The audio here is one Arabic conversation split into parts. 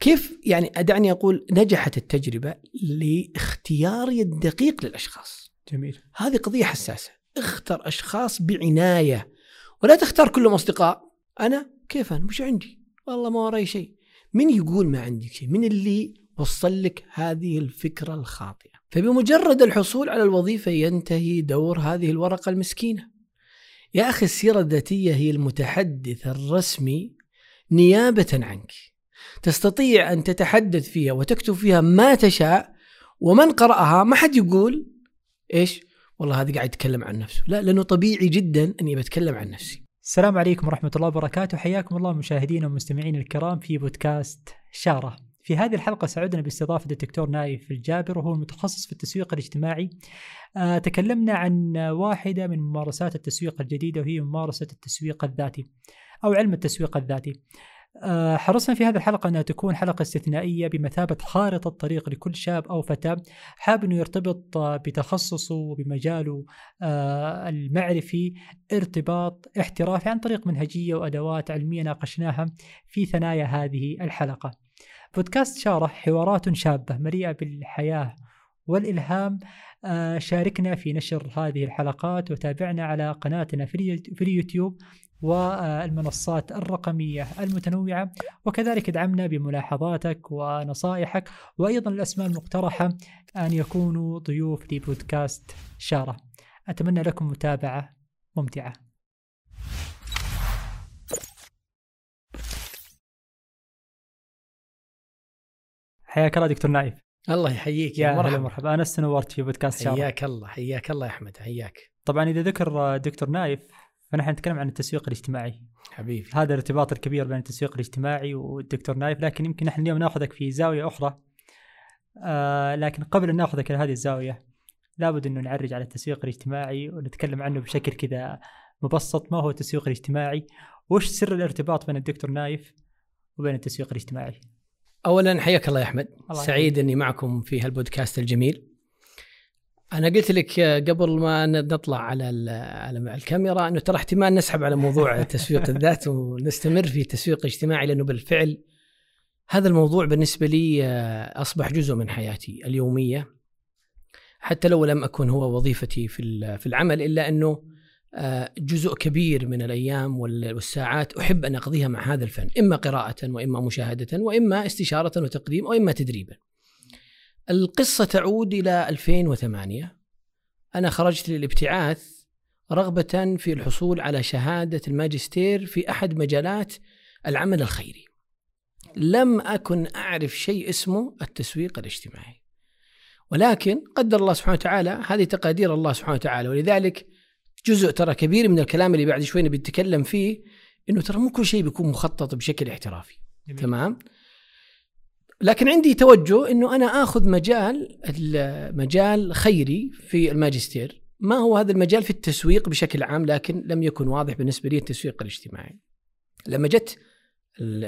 كيف يعني دعني أقول نجحت التجربة لاختياري الدقيق للأشخاص. جميل. هذه قضية حساسة. اختر أشخاص بعناية. ولا تختار كلهم أصدقاء. أنا كيف أنا؟ مش عندي. والله ما وراي شيء. من يقول ما عندك شيء؟ من اللي وصل لك هذه الفكرة الخاطئة؟ فبمجرد الحصول على الوظيفة ينتهي دور هذه الورقة المسكينة. يا أخي السيرة الذاتية هي المتحدث الرسمي نيابة عنك. تستطيع أن تتحدث فيها وتكتب فيها ما تشاء ومن قرأها ما حد يقول إيش؟ والله هذا قاعد يتكلم عن نفسه. لا لأنه طبيعي جدا أني بتكلم عن نفسي. السلام عليكم ورحمة الله وبركاته. حياكم الله مشاهدينا ومستمعين الكرام في بودكاست شارة. في هذه الحلقة سعدنا باستضافة الدكتور نايف الجابر وهو المتخصص في التسويق الاجتماعي. آه تكلمنا عن واحدة من ممارسات التسويق الجديدة وهي ممارسة التسويق الذاتي أو علم التسويق الذاتي. حرصنا في هذه الحلقة أنها تكون حلقة استثنائية بمثابة خارطة طريق لكل شاب أو فتاة حاب أنه يرتبط بتخصصه وبمجاله آه، المعرفي ارتباط احترافي عن طريق منهجية وأدوات علمية ناقشناها في ثنايا هذه الحلقة. بودكاست شارح حوارات شابة مليئة بالحياة والإلهام آه، شاركنا في نشر هذه الحلقات وتابعنا على قناتنا في اليوتيوب والمنصات الرقمية المتنوعة. وكذلك ادعمنا بملاحظاتك ونصائحك. وأيضا الأسماء المقترحة أن يكونوا ضيوف لبودكاست شارة. أتمنى لكم متابعة ممتعة. حياك الله دكتور نايف. الله يحييك يا مرحبا. مرحبا أنا نورت في بودكاست شارة. حياك الله حياك الله يا أحمد حياك. طبعا إذا ذكر دكتور نايف فنحن نتكلم عن التسويق الاجتماعي. حبيبي. هذا الارتباط الكبير بين التسويق الاجتماعي والدكتور نايف لكن يمكن نحن اليوم ناخذك في زاوية أخرى. آه لكن قبل أن ناخذك لهذه الزاوية لابد انه نعرج على التسويق الاجتماعي ونتكلم عنه بشكل كذا مبسط. ما هو التسويق الاجتماعي؟ وش سر الارتباط بين الدكتور نايف وبين التسويق الاجتماعي؟ اولا حياك الله يا أحمد. الله سعيد أني معكم في هالبودكاست الجميل. أنا قلت لك قبل ما نطلع على على الكاميرا أنه ترى احتمال نسحب على موضوع تسويق الذات ونستمر في التسويق الاجتماعي لأنه بالفعل هذا الموضوع بالنسبة لي آه، أصبح جزء من حياتي اليومية حتى لو لم أكن هو وظيفتي في في العمل إلا أنه آه، جزء كبير من الأيام والساعات أحب أن أقضيها مع هذا الفن إما قراءة وإما مشاهدة وإما استشارة وتقديم وإما تدريبا. القصة تعود إلى 2008 أنا خرجت للابتعاث رغبة في الحصول على شهادة الماجستير في أحد مجالات العمل الخيري. لم أكن أعرف شيء اسمه التسويق الاجتماعي. ولكن قدر الله سبحانه وتعالى هذه تقادير الله سبحانه وتعالى ولذلك جزء ترى كبير من الكلام اللي بعد شوي بنتكلم فيه إنه ترى مو كل شيء بيكون مخطط بشكل احترافي. جميل. تمام؟ لكن عندي توجه إنه أنا آخذ مجال مجال خيري في الماجستير. ما هو هذا المجال في التسويق بشكل عام لكن لم يكن واضح بالنسبة لي التسويق الاجتماعي. لما جت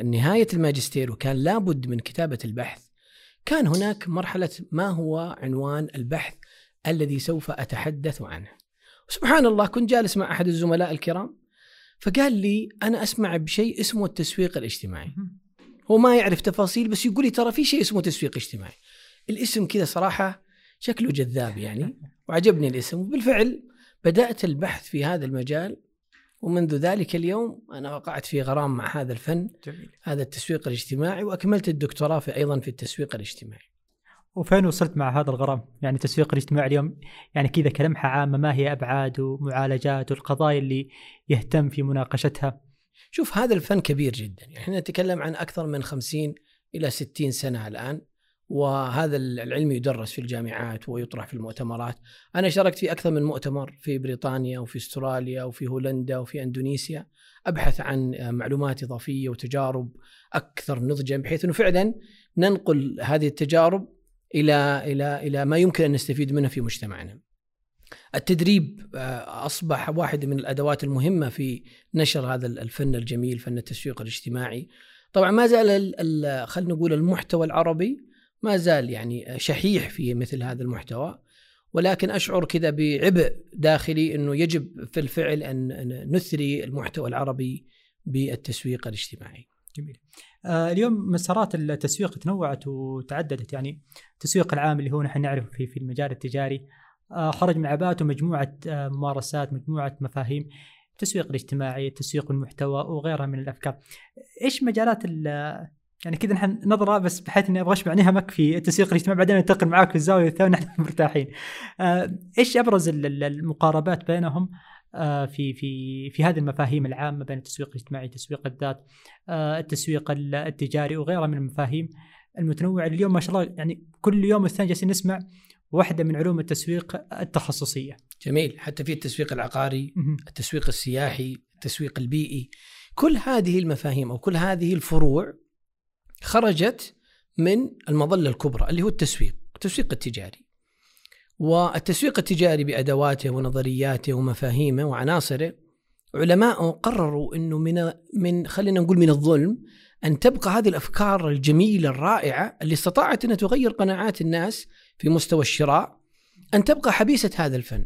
نهاية الماجستير وكان لابد من كتابة البحث كان هناك مرحلة ما هو عنوان البحث الذي سوف أتحدث عنه. سبحان الله كنت جالس مع أحد الزملاء الكرام فقال لي أنا أسمع بشيء اسمه التسويق الاجتماعي. هو ما يعرف تفاصيل بس يقول لي ترى في شيء اسمه تسويق اجتماعي. الاسم كذا صراحة شكله جذاب يعني. وعجبني الاسم. وبالفعل بدأت البحث في هذا المجال ومنذ ذلك اليوم أنا وقعت في غرام مع هذا الفن جميل. هذا التسويق الاجتماعي وأكملت الدكتوراه في أيضا في التسويق الاجتماعي. وفين وصلت مع هذا الغرام؟ يعني التسويق الاجتماعي اليوم يعني كذا كلمحة عامة ما هي أبعاده ومعالجاته والقضايا اللي يهتم في مناقشتها؟ شوف هذا الفن كبير جدا. يعني إحنا نتكلم عن أكثر من 50 إلى 60 سنة الآن وهذا العلم يدرس في الجامعات ويطرح في المؤتمرات. أنا شاركت في أكثر من مؤتمر في بريطانيا وفي أستراليا وفي هولندا وفي أندونيسيا. أبحث عن معلومات إضافية وتجارب أكثر نضجا بحيث أنه فعلا ننقل هذه التجارب إلى إلى إلى ما يمكن أن نستفيد منه في مجتمعنا. التدريب آه، أصبح واحد من الأدوات المهمة في نشر هذا الفن الجميل فن التسويق الاجتماعي طبعا ما زال خلينا نقول المحتوى العربي ما زال يعني شحيح في مثل هذا المحتوى ولكن أشعر كذا بعبء داخلي إنه يجب في الفعل ان نثري المحتوى العربي بالتسويق الاجتماعي جميل. آه اليوم مسارات التسويق تنوعت وتعددت يعني التسويق العام اللي هو نحن نعرفه في المجال التجاري خرج من عباءته مجموعة آه ممارسات مجموعة مفاهيم التسويق الاجتماعي، التسويق المحتوى وغيرها من الأفكار. إيش مجالات يعني كذا نحن نظرة بس بحيث إني أبغى أشبع نهمك في التسويق الاجتماعي بعدين ننتقل معاك في الزاوية الثانية نحن مرتاحين. آه إيش أبرز المقاربات بينهم آه في في في هذه المفاهيم العامة بين التسويق الاجتماعي، تسويق الذات، آه التسويق التجاري وغيرها من المفاهيم المتنوعة اليوم ما شاء الله يعني كل يوم والثاني جالسين نسمع واحدة من علوم التسويق التخصصية. جميل، حتى في التسويق العقاري، التسويق السياحي، التسويق البيئي، كل هذه المفاهيم أو كل هذه الفروع خرجت من المظلة الكبرى اللي هو التسويق، التسويق التجاري. والتسويق التجاري بأدواته ونظرياته ومفاهيمه وعناصره علماء قرروا إنه من من خلينا نقول من الظلم أن تبقى هذه الأفكار الجميلة الرائعة اللي استطاعت إنها تغير قناعات الناس في مستوى الشراء أن تبقى حبيسة هذا الفن.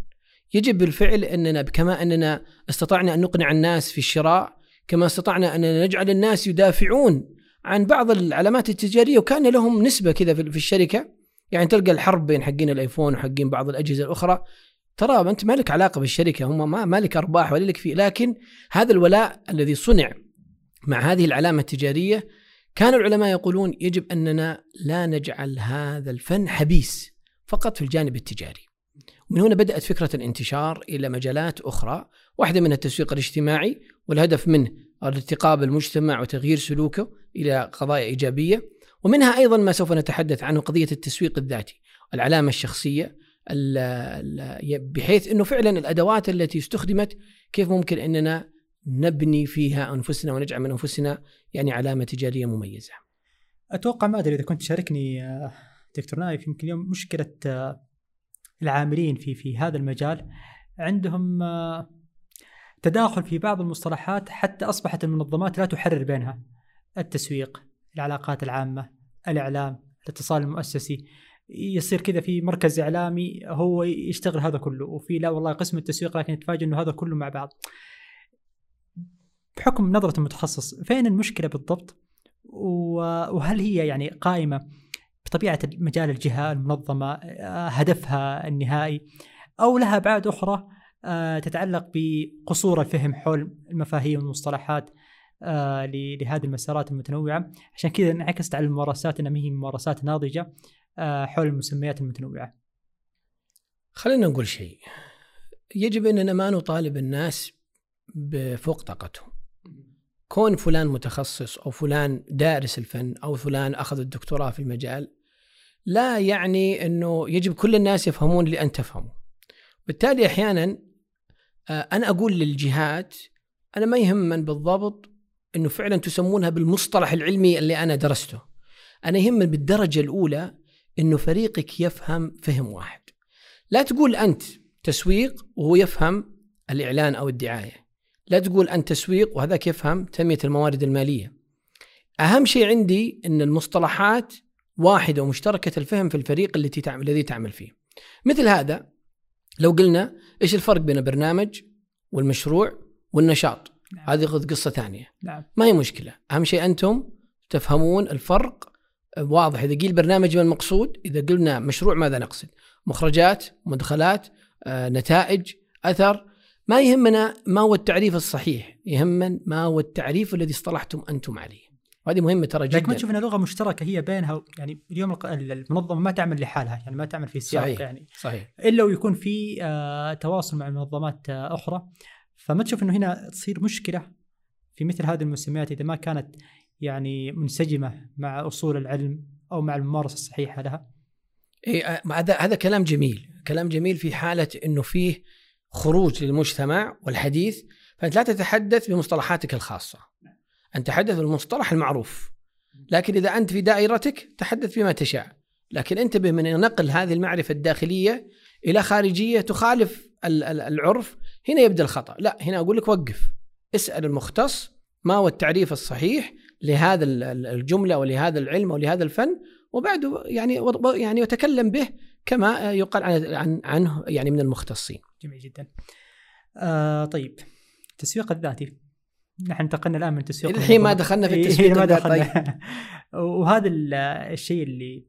يجب بالفعل أننا كما أننا استطعنا أن نقنع الناس في الشراء كما استطعنا ان نجعل الناس يدافعون عن بعض العلامات التجارية وكان لهم نسبة كذا في الشركة. يعني تلقى الحرب بين حقين الأيفون وحقين بعض الأجهزة الأخرى. ترى أنت ما لك علاقة بالشركة هم ما مالك أرباح ولا لك فيه. لكن هذا الولاء الذي صنع مع هذه العلامة التجارية كان العلماء يقولون يجب أننا لا نجعل هذا الفن حبيس فقط في الجانب التجاري. ومن هنا بدأت فكرة الانتشار إلى مجالات أخرى، واحدة من التسويق الاجتماعي والهدف منه ارتقاب المجتمع وتغيير سلوكه إلى قضايا إيجابية، ومنها أيضا ما سوف نتحدث عنه قضية التسويق الذاتي، العلامة الشخصية بحيث إنه فعلا الأدوات التي استخدمت كيف ممكن إننا نبني فيها أنفسنا ونجعل من أنفسنا يعني علامة تجارية مميزة. أتوقع ما أدري إذا كنت تشاركني آه، دكتور نايف يمكن اليوم مشكلة آه، العاملين في في هذا المجال عندهم آه، تداخل في بعض المصطلحات حتى أصبحت المنظمات لا تحرر بينها التسويق، العلاقات العامة، الإعلام، الاتصال المؤسسي، يصير كذا في مركز إعلامي هو يشتغل هذا كله وفي لا والله قسم التسويق لكن يتفاجئ إنه هذا كله مع بعض. بحكم نظرة المتخصص فين المشكلة بالضبط؟ وهل هي يعني قائمة بطبيعة مجال الجهة المنظمة هدفها النهائي أو لها أبعاد أخرى آه، تتعلق بقصور الفهم حول المفاهيم والمصطلحات آه، لهذه المسارات المتنوعة؟ عشان كذا انعكست على الممارسات انها هي ممارسات ناضجة آه، حول المسميات المتنوعة. خلينا نقول شيء. يجب أننا ما نطالب الناس بفوق طاقتهم. كون فلان متخصص أو فلان دارس الفن أو فلان أخذ الدكتوراه في المجال لا يعني أنه يجب كل الناس يفهمون اللي أنت تفهمه. بالتالي أحيانا آه، أنا أقول للجهات أنا ما يهم بالضبط أنه فعلا تسمونها بالمصطلح العلمي اللي أنا درسته. أنا يهم بالدرجة الأولى إنه فريقك يفهم فهم واحد. لا تقول أنت تسويق وهو يفهم الإعلان أو الدعاية. لا تقول أنت تسويق وهذاك يفهم تنمية الموارد المالية. أهم شيء عندي إن المصطلحات واحدة ومشتركة الفهم في الفريق التي تعمل الذي تعمل فيه. مثل هذا لو قلنا إيش الفرق بين البرنامج والمشروع والنشاط؟ نعم. هذه قصة ثانية. نعم. ما هي مشكلة. أهم شيء أنتم تفهمون الفرق واضح. إذا قيل برنامج ما المقصود؟ إذا قلنا مشروع ماذا نقصد؟ مخرجات مدخلات آه، نتائج أثر ما يهمنا ما هو التعريف الصحيح يهمنا ما هو التعريف الذي اصطلحتم أنتم عليه. وهذه مهمة ترى جدا لكن ما تشوف انها لغة مشتركة هي بينها يعني اليوم المنظمة ما تعمل لحالها يعني ما تعمل في سياق صحيح يعني. صحيح. إلا ويكون في آه تواصل مع منظمات آه أخرى. فما تشوف إنه هنا تصير مشكلة في مثل هذه المسميات إذا ما كانت يعني منسجمة مع أصول العلم أو مع الممارسة الصحيحة لها؟ إيه هذا هذا كلام جميل، كلام جميل في حالة إنه فيه خروج للمجتمع والحديث فأنت لا تتحدث بمصطلحاتك الخاصة. انت تحدث بالمصطلح المعروف. لكن إذا أنت في دائرتك تحدث بما تشاء. لكن انتبه من نقل هذه المعرفة الداخلية إلى خارجية تخالف العرف هنا يبدأ الخطأ، لا هنا أقول لك وقف اسأل المختص ما هو التعريف الصحيح لهذا الجملة ولهذا العلم ولهذا الفن وبعده يعني يعني يتكلم به كما يقال عن عنه يعني من المختصين. جميل جدا. آه طيب التسويق الذاتي. نحن انتقلنا الآن من تسويق الحين ما دخلنا في إيه، التسويق ما طيب. دخلنا. وهذا ال- الشيء اللي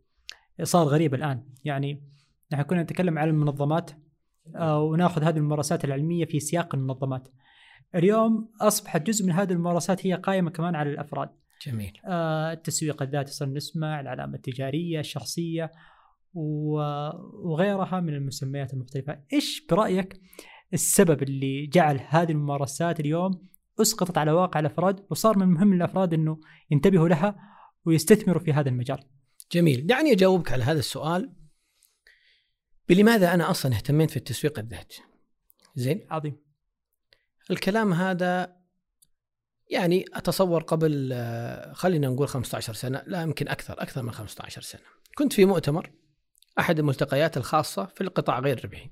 صار غريب الآن. يعني نحن كنا نتكلم عن المنظمات آه، وناخذ هذه الممارسات العلمية في سياق المنظمات. اليوم اصبحت جزء من هذه الممارسات هي قائمة كمان على الأفراد. جميل. آه، التسويق الذاتي صرنا نسمع العلامة التجارية الشخصية وغيرها من المسميات المختلفة. إيش برأيك السبب اللي جعل هذه الممارسات اليوم أسقطت على واقع الأفراد وصار من المهم للأفراد إنه ينتبهوا لها ويستثمروا في هذا المجال؟ جميل. دعني أجاوبك على هذا السؤال. بلماذا أنا أصلا اهتميت في التسويق الذاتي؟ زين. عظيم. الكلام هذا يعني أتصور قبل خلينا نقول 15 سنة لا يمكن أكثر أكثر من 15 سنة. كنت في مؤتمر. أحد الملتقيات الخاصة في القطاع غير الربحي.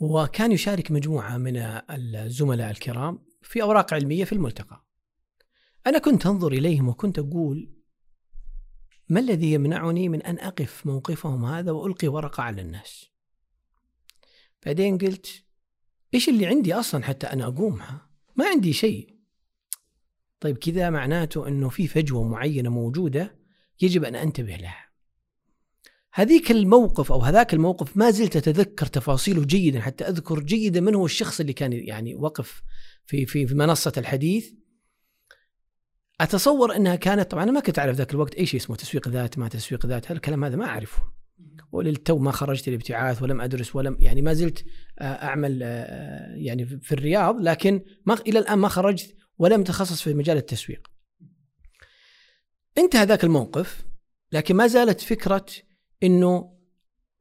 وكان يشارك مجموعة من الزملاء الكرام في أوراق علمية في الملتقى. أنا كنت أنظر إليهم وكنت أقول ما الذي يمنعني من أن أقف موقفهم هذا وألقي ورقة على الناس؟ بعدين قلت إيش اللي عندي أصلا حتى أنا أقومها؟ ما عندي شيء. طيب كذا معناته إنه في فجوة معينة موجودة يجب أن أنتبه لها. هذيك الموقف أو هذاك الموقف ما زلت أتذكر تفاصيله جيدا حتى أذكر جيدا من هو الشخص اللي كان يعني وقف في في في منصة الحديث أتصور أنها كانت طبعا أنا ما كنت أعرف ذاك الوقت أي شيء اسمه تسويق ذات ما تسويق ذات هالكلام هذا ما أعرفه وللتو ما خرجت الابتعاث ولم أدرس ولم يعني ما زلت آه، أعمل آه، يعني في الرياض لكن ما إلى الآن ما خرجت ولم تخصص في مجال التسويق. انتهى ذاك الموقف لكن ما زالت فكرة إنه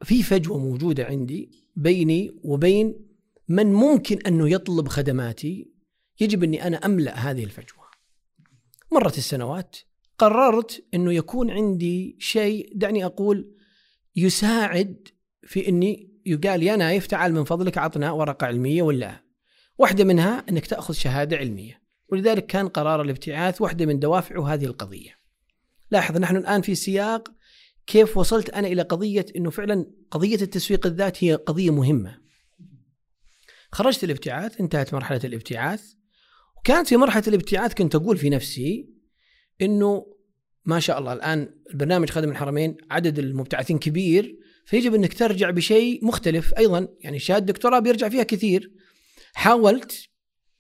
في فجوة موجودة عندي بيني وبين من ممكن أنه يطلب خدماتي يجب أني أنا أملأ هذه الفجوة. مرت السنوات قررت أنه يكون عندي شيء دعني أقول يساعد في أني يقال يا نايف تعال من فضلك عطنا ورقة علمية ولا واحدة منها أنك تأخذ شهادة علمية ولذلك كان قرار الابتعاث واحدة من دوافعه هذه القضية. لاحظ نحن الآن في سياق كيف وصلت أنا إلى قضية إنه فعلا قضية التسويق الذات هي قضية مهمة. خرجت الابتعاث انتهت مرحلة الابتعاث. وكانت في مرحلة الابتعاث كنت أقول في نفسي إنه ما شاء الله الآن البرنامج خادم الحرمين عدد المبتعثين كبير فيجب إنك ترجع بشيء مختلف أيضا. يعني شهادة دكتوراه بيرجع فيها كثير. حاولت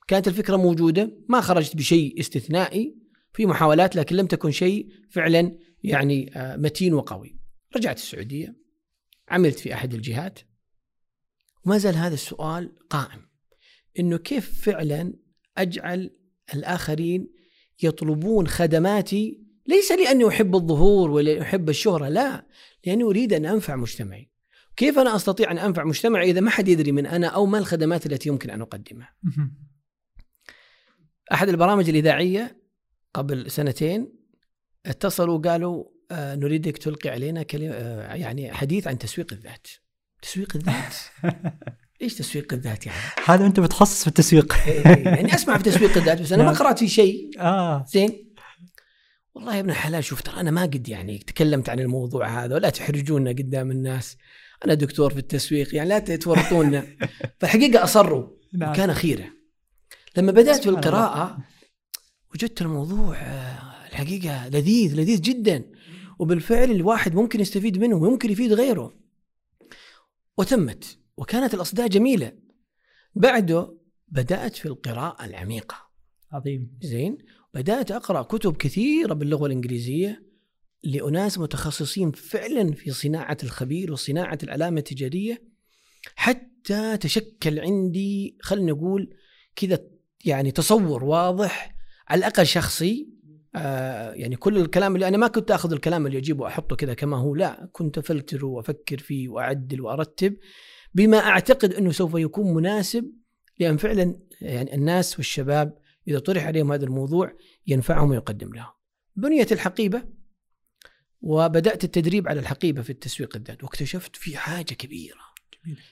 كانت الفكرة موجودة ما خرجت بشيء استثنائي في محاولات لكن لم تكن شيء فعلا يعني آه، متين وقوي. رجعت السعودية عملت في أحد الجهات. وما زال هذا السؤال قائم إنه كيف فعلا أجعل الآخرين يطلبون خدماتي؟ ليس لأني أحب الظهور ولا أحب الشهرة لا لأني أريد أن أنفع مجتمعي. كيف أنا أستطيع أن أنفع مجتمعي إذا ما حد يدري من أنا أو ما الخدمات التي يمكن أن أقدمها؟ أحد البرامج الإذاعية قبل سنتين اتصلوا وقالوا آه نريدك تلقي علينا كلمة آه يعني حديث عن تسويق الذات. تسويق الذات؟ إيش تسويق الذات يعني؟ هذا أنت متخصص في التسويق. إيه، يعني أسمع في تسويق الذات بس أنا ما نعم. قرأت في شيء. آه. زين. والله يا ابن الحلال شوف ترى أنا ما قد يعني تكلمت عن الموضوع هذا ولا تحرجونا قدام الناس. أنا دكتور في التسويق يعني لا تورطونا فالحقيقة أصروا. نعم. وكان خيرة. لما بدأت في القراءة وجدت الموضوع الحقيقة لذيذ لذيذ جدا. وبالفعل الواحد ممكن يستفيد منه وممكن يفيد غيره. وتمت. وكانت الأصداء جميلة. بعده بدأت في القراءة العميقة. عظيم. زين. بدأت أقرأ كتب كثيرة باللغة الإنجليزية لأناس متخصصين فعلا في صناعة الخبير وصناعة العلامة التجارية. حتى تشكل عندي خلينا نقول كذا يعني تصور واضح على الأقل شخصي آه يعني كل الكلام اللي أنا ما كنت أخذ الكلام اللي أجيبه وأحطه كذا كما هو لا كنت أفلتره وأفكر فيه وأعدل وأرتب بما أعتقد أنه سوف يكون مناسب لأن فعلا يعني الناس والشباب إذا طرح عليهم هذا الموضوع ينفعهم ويقدم لهم. بنيت الحقيبة وبدأت التدريب على الحقيبة في التسويق الذات واكتشفت في حاجة كبيرة.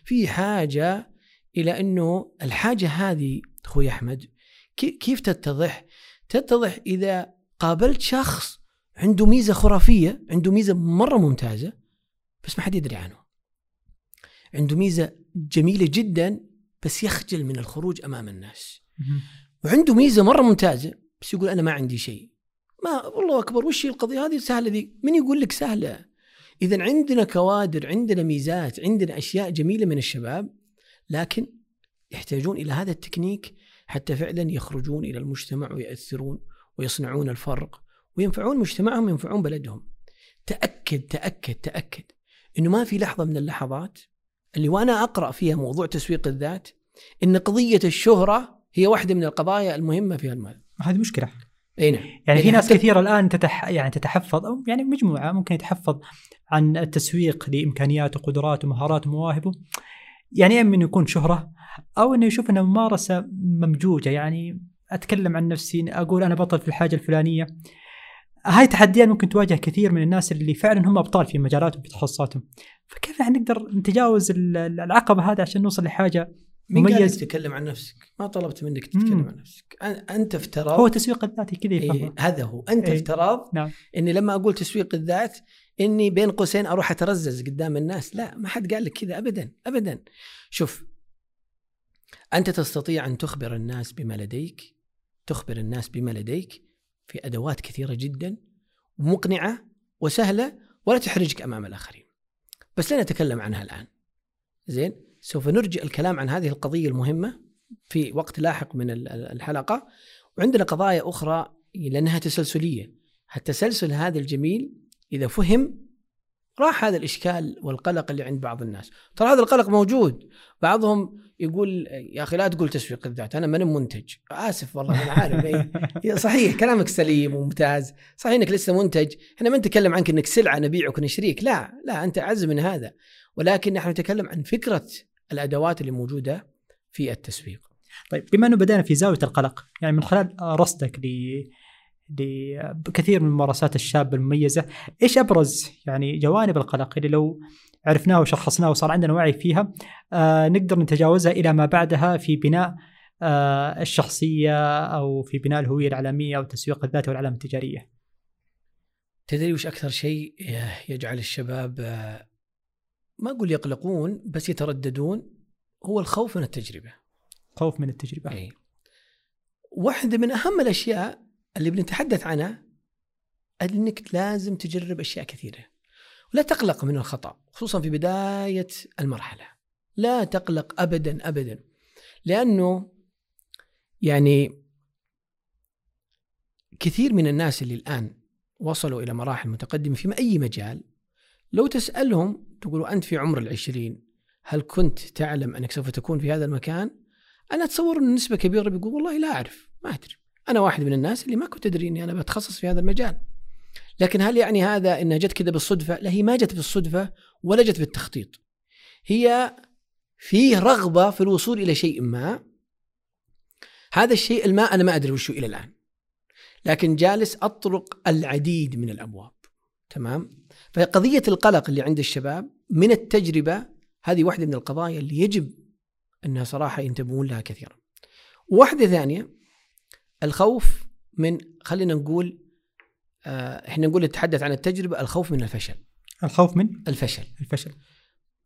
في حاجة إلى أنه الحاجة هذه أخوي أحمد كي- كيف تتضح؟ تتضح إذا قابلت شخص عنده ميزة خرافية عنده ميزة مرة ممتازة بس ما حد يدري عنه. عنده ميزة جميلة جدا بس يخجل من الخروج أمام الناس. وعنده ميزة مرة ممتازة بس يقول أنا ما عندي شيء. ما والله أكبر وش هي القضية؟ هذه سهلة ذي. من يقول لك سهلة؟ اذا عندنا كوادر عندنا ميزات عندنا أشياء جميلة من الشباب لكن يحتاجون إلى هذا التكنيك حتى فعلا يخرجون إلى المجتمع ويأثرون ويصنعون الفرق وينفعون مجتمعهم وينفعون بلدهم. تأكد تأكد تأكد إنه ما في لحظة من اللحظات اللي وأنا أقرأ فيها موضوع تسويق الذات إن قضية الشهرة هي واحدة من القضايا المهمة في المال هذه مشكلة. إي نعم. يعني في ناس كثيرة الآن تتح يعني تتحفظ أو يعني مجموعة ممكن يتحفظ عن التسويق لامكانياته وقدراته ومهاراته ومواهبه يعني اما إنه يكون شهرة أو إنه يشوف انها ممارسة ممجوجة. يعني أتكلم عن نفسي أقول أنا بطل في الحاجة الفلانية. هاي تحديات ممكن تواجه كثير من الناس اللي فعلا هم أبطال في مجالاتهم في تخصصاتهم. فكيف يعني نقدر نتجاوز العقبة هذه عشان نوصل لحاجة مميز تتكلم عن نفسك؟ ما طلبت منك تتكلم مم. عن نفسك. أنت افترض هو تسويق الذاتي كذا إيه هذا هو. أنت إيه. افترض نعم. إني لما أقول تسويق الذات إني بين قوسين أروح أترزز قدام الناس. لا ما حد قال لك كذا ابدا ابدا. شوف أنت تستطيع أن تخبر الناس بما لديك. تخبر الناس بما لديك في أدوات كثيرة جدا مقنعة وسهلة ولا تحرجك أمام الآخرين. بس لا نتكلم عنها الآن. زين سوف نرجع الكلام عن هذه القضية المهمة في وقت لاحق من الحلقة. وعندنا قضايا أخرى لأنها تسلسلية. التسلسل هذا الجميل إذا فهم راح هذا الإشكال والقلق اللي عند بعض الناس. ترى هذا القلق موجود. بعضهم يقول يا أخي لا تقول تسويق الذات أنا ماني منتج. آسف والله أنا عارف. إيه. صحيح كلامك سليم وممتاز. صحيح إنك لسه منتج. إحنا ما نتكلم عنك إنك سلعة نبيعك ونشريك لا لا أنت اعز من هذا ولكن نحن نتكلم عن فكرة الأدوات اللي موجودة في التسويق. طيب بما أنه بدأنا في زاوية القلق يعني من خلال رصدك لكثير من ممارسات الشاب المميزة، إيش أبرز يعني جوانب القلق اللي لو عرفناها وشخصناها وصار عندنا وعي فيها آه نقدر نتجاوزها إلى ما بعدها في بناء آه الشخصية أو في بناء الهوية العالمية أو تسويق الذات والعلامه التجارية. تدري وش أكثر شيء يجعل الشباب آه، ما أقول يقلقون بس يترددون هو الخوف من التجربة. خوف من التجربة. اي. واحدة من أهم الأشياء اللي بنتحدث عنها إنك لازم تجرب أشياء كثيرة ولا تقلق من الخطأ خصوصا في بداية المرحلة. لا تقلق ابدا ابدا. لأنه يعني كثير من الناس اللي الآن وصلوا إلى مراحل متقدمة في أي مجال لو تسألهم تقولوا أنت في عمر العشرين هل كنت تعلم أنك سوف تكون في هذا المكان؟ أنا أتصور إن نسبة كبيرة بيقول والله لا أعرف ما أدري. أنا واحد من الناس اللي ما كنت أدري إني أنا بتخصص في هذا المجال. لكن هل يعني هذا إنها جت كذا بالصدفة؟ لا هي ما جت بالصدفة ولا جت بالتخطيط. هي فيه رغبة في الوصول إلى شيء ما هذا الشيء الما أنا ما أدري وشو إلى الآن. لكن جالس أطرق العديد من الأبواب. تمام؟ فقضية القلق اللي عند الشباب من التجربة هذه واحدة من القضايا اللي يجب أنها صراحة ينتبهون لها كثيرا. واحدة ثانية الخوف من خلينا نقول إحنا نقول نتحدث عن التجربة الخوف من الفشل. الخوف من؟ الفشل. الفشل.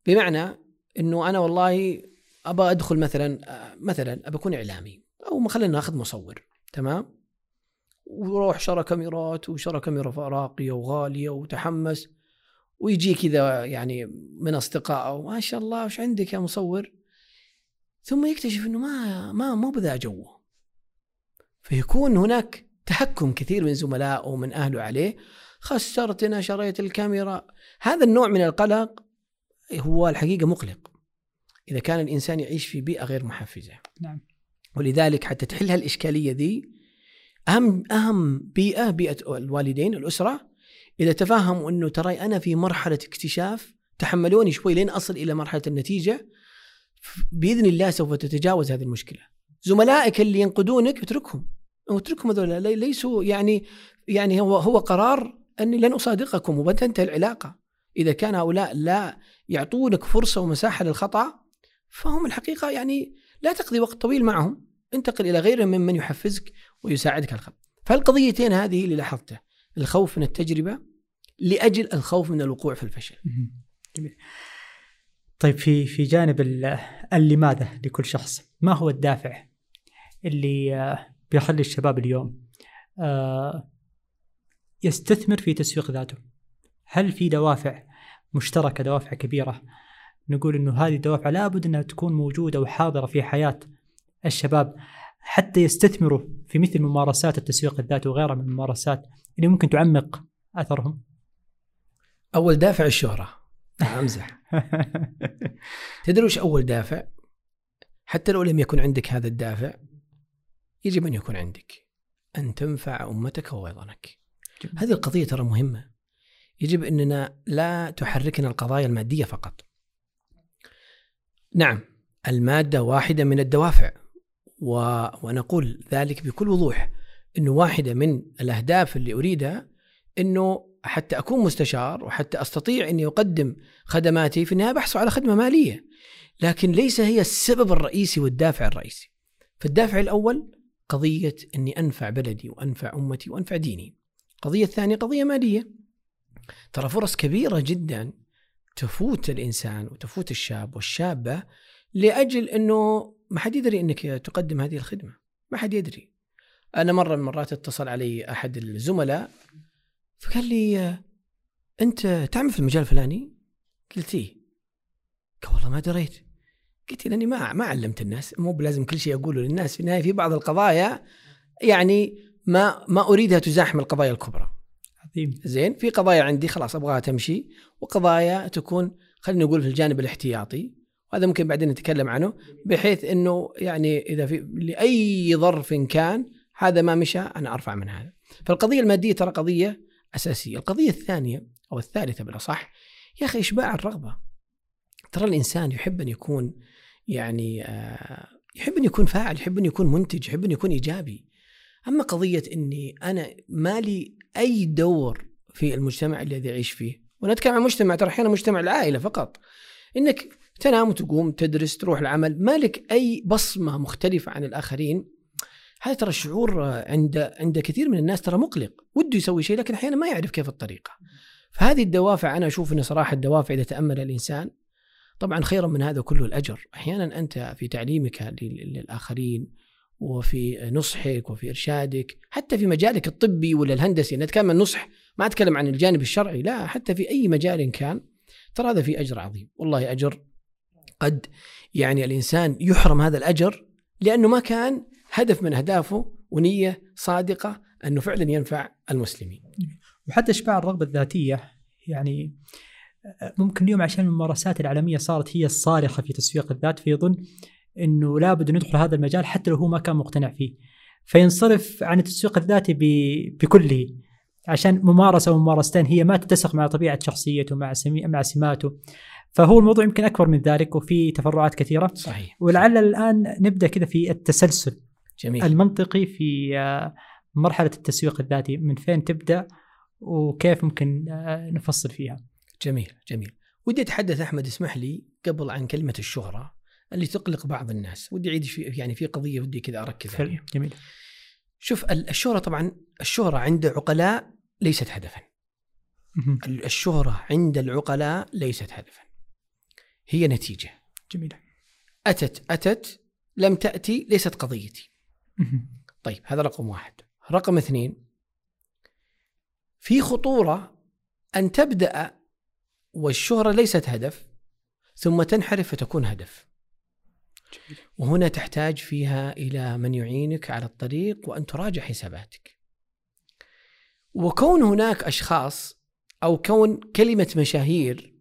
بمعنى إنه أنا والله ابى أدخل مثلا آه، مثلا ابى أكون إعلامي أو خلينا ناخذ مصور تمام؟ وروح شرى كاميرات وشرى كاميرا راقيه وغالية وتحمس ويجي كذا يعني من اصدقائه ما شاء الله وش عندك يا مصور؟ ثم يكتشف إنه ما ما مو بذا جوه. فيكون هناك تهكم كثير من زملائه ومن أهله عليه خسرتنا شريت الكاميرا. هذا النوع من القلق هو الحقيقة مقلق. إذا كان الإنسان يعيش في بيئة غير محفزة. نعم. ولذلك حتى تحل هالإشكالية ذي أهم أهم بيئة بيئة الوالدين الأسرة إذا تفهموا إنه ترى أنا في مرحلة اكتشاف تحملوني شوي لين أصل إلى مرحلة النتيجة بإذن الله سوف تتجاوز هذه المشكلة. زملائك اللي ينقدونك اتركهم. أتركهم هذول ليسوا يعني يعني هو هو قرار أني لن أصادقكم وبتنتهي العلاقة. إذا كان هؤلاء لا يعطونك فرصة ومساحة للخطأ فهم الحقيقة يعني لا تقضي وقت طويل معهم. انتقل إلى غيرهم ممن يحفزك ويساعدك على الخطأ. فالقضيتين هذه اللي لاحظته الخوف من التجربة لأجل الخوف من الوقوع في الفشل. جميل. طيب في في جانب اللماذا لكل شخص؟ ما هو الدافع اللي آه، بيخلي الشباب اليوم آه، يستثمر في تسويق ذاته. هل في دوافع مشتركة دوافع كبيرة؟ نقول إنه هذه الدوافع لابد إنها تكون موجودة وحاضرة في حياة الشباب حتى يستثمروا في مثل ممارسات التسويق الذاتي وغيرها من الممارسات اللي ممكن تعمق أثرهم. أول دافع الشهرة. أمزح. تدري وش أول دافع؟ حتى لو لم يكن عندك هذا الدافع يجب أن يكون عندك أن تنفع أمتك ووطنك. هذه القضية ترى مهمة. يجب أننا لا تحركنا القضايا المادية فقط. نعم المادة واحدة من الدوافع و... ونقول ذلك بكل وضوح إنه واحدة من الأهداف اللي أريدها إنه حتى أكون مستشار وحتى أستطيع إني أقدم خدماتي في النهاية بحصل على خدمة مالية. لكن ليس هي السبب الرئيسي والدافع الرئيسي. فالدافع الأول قضية إني أنفع بلدي وأنفع أمتي وأنفع ديني. القضية الثانية قضية مالية. ترى فرص كبيرة جدا تفوت الإنسان وتفوت الشاب والشابة لأجل إنه ما حد يدري إنك تقدم هذه الخدمة. ما حد يدري. أنا مرة من المرات اتصل علي أحد الزملاء فقال لي أنت تعمل في المجال الفلاني؟ قلت إيه. قال والله ما دريت. قلت لاني ما ما علمت الناس. مو بلازم كل شيء أقوله للناس. في النهاية في بعض القضايا يعني ما ما أريدها تزاحم القضايا الكبرى. عظيم. زين؟ في قضايا عندي خلاص أبغاها تمشي وقضايا تكون خلينا نقول في الجانب الاحتياطي وهذا ممكن بعدين نتكلم عنه بحيث إنه يعني إذا في لأي ظرف كان هذا ما مشى أنا أرفع من هذا. فالقضية المادية ترى قضية أساسية. القضية الثانية أو الثالثة بالأصح يا أخي إشباع الرغبة. ترى الإنسان يحب أن يكون يعني آه، يحب أن يكون فاعل يحب أن يكون منتج يحب أن يكون إيجابي. أما قضية إني أنا مالي أي دور في المجتمع الذي أعيش فيه ونتكلم عن مجتمع ترى أحيانا مجتمع العائلة فقط. إنك تنام وتقوم تدرس تروح العمل مالك أي بصمة مختلفة عن الآخرين. هذا ترى الشعور عند عند كثير من الناس ترى مقلق. وده يسوي شيء لكن أحيانا ما يعرف كيف الطريقة. فهذه الدوافع أنا أشوف إن صراحة الدوافع إذا تأمل الإنسان طبعا خيرا من هذا كله الأجر أحيانا أنت في تعليمك للآخرين وفي نصحك وفي إرشادك حتى في مجالك الطبي ولا الهندسي نتكلم عن النصح ما أتكلم عن الجانب الشرعي لا حتى في أي مجال كان ترى هذا في أجر عظيم والله أجر قد يعني الإنسان يحرم هذا الأجر لأنه ما كان هدف من أهدافه ونية صادقة أنه فعلا ينفع المسلمين. وحتى اشباع الرغبة الذاتية يعني ممكن اليوم عشان الممارسات العالمية صارت هي الصارخة في تسويق الذات فيظن إنه لابد أن يدخل هذا المجال حتى لو هو ما كان مقتنع فيه. فينصرف عن التسويق الذاتي بكله عشان ممارسة وممارستين هي ما تتسق مع طبيعة شخصيته مع مع سماته. فهو الموضوع يمكن أكبر من ذلك وفي تفرعات كثيرة. صحيح. ولعل الآن نبدأ كذا في التسلسل جميل. المنطقي في آه، مرحلة التسويق الذاتي. من فين تبدأ؟ وكيف ممكن آه، نفصل فيها؟ جميل جميل. ودي أتحدث أحمد اسمح لي قبل عن كلمة الشهرة اللي تقلق بعض الناس. ودي أعيد في يعني في قضية ودي كذا أركز عليها. جميل. شوف الشهرة طبعا الشهرة عند عقلاء ليست هدفا. الشهرة عند العقلاء ليست هدفا. هي نتيجة. جميلة. أتت أتت لم تأتي ليست قضيتي. طيب هذا رقم واحد. رقم اثنين في خطورة أن تبدأ والشهرة ليست هدف ثم تنحرف فتكون هدف. وهنا تحتاج فيها إلى من يعينك على الطريق وأن تراجع حساباتك. وكون هناك أشخاص أو كون كلمة مشاهير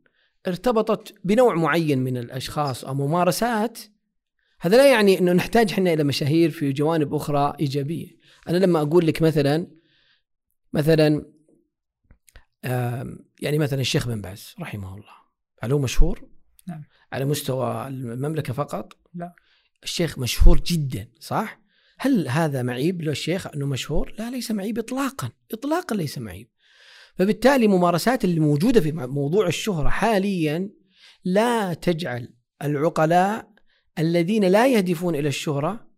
ارتبطت بنوع معين من الأشخاص أو ممارسات هذا لا يعني إنه نحتاج إحنا إلى مشاهير في جوانب أخرى إيجابية. أنا لما أقول لك مثلا مثلا يعني مثلا الشيخ بن باز رحمه الله هل هو مشهور؟ نعم على مستوى المملكة فقط؟ لا الشيخ مشهور جدا صح؟ هل هذا معيب له الشيخ أنه مشهور؟ لا ليس معيب اطلاقا، اطلاقا ليس معيب. فبالتالي ممارسات اللي موجوده في موضوع الشهرة حاليا لا تجعل العقلاء الذين لا يهدفون إلى الشهرة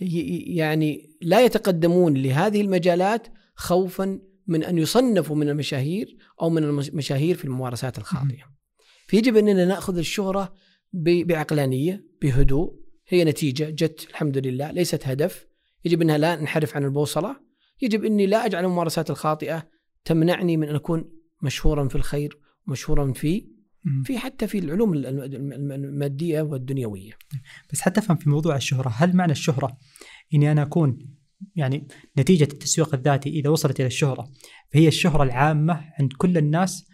يعني لا يتقدمون لهذه المجالات خوفا من أن يصنفوا من المشاهير أو من المشاهير في الممارسات الخاطئة. فيجب أننا نأخذ الشهرة بعقلانية بهدوء. هي نتيجة جت الحمد لله ليست هدف. يجب أنها لا ننحرف عن البوصلة. يجب أني لا أجعل الممارسات الخاطئة تمنعني من أن أكون مشهورا في الخير مشهورا في في حتى في العلوم المادية والدنيوية. بس حتى أفهم في موضوع الشهرة هل معنى الشهرة إني أنا أكون يعني نتيجة التسويق الذاتي إذا وصلت إلى الشهرة فهي الشهرة العامة عند كل الناس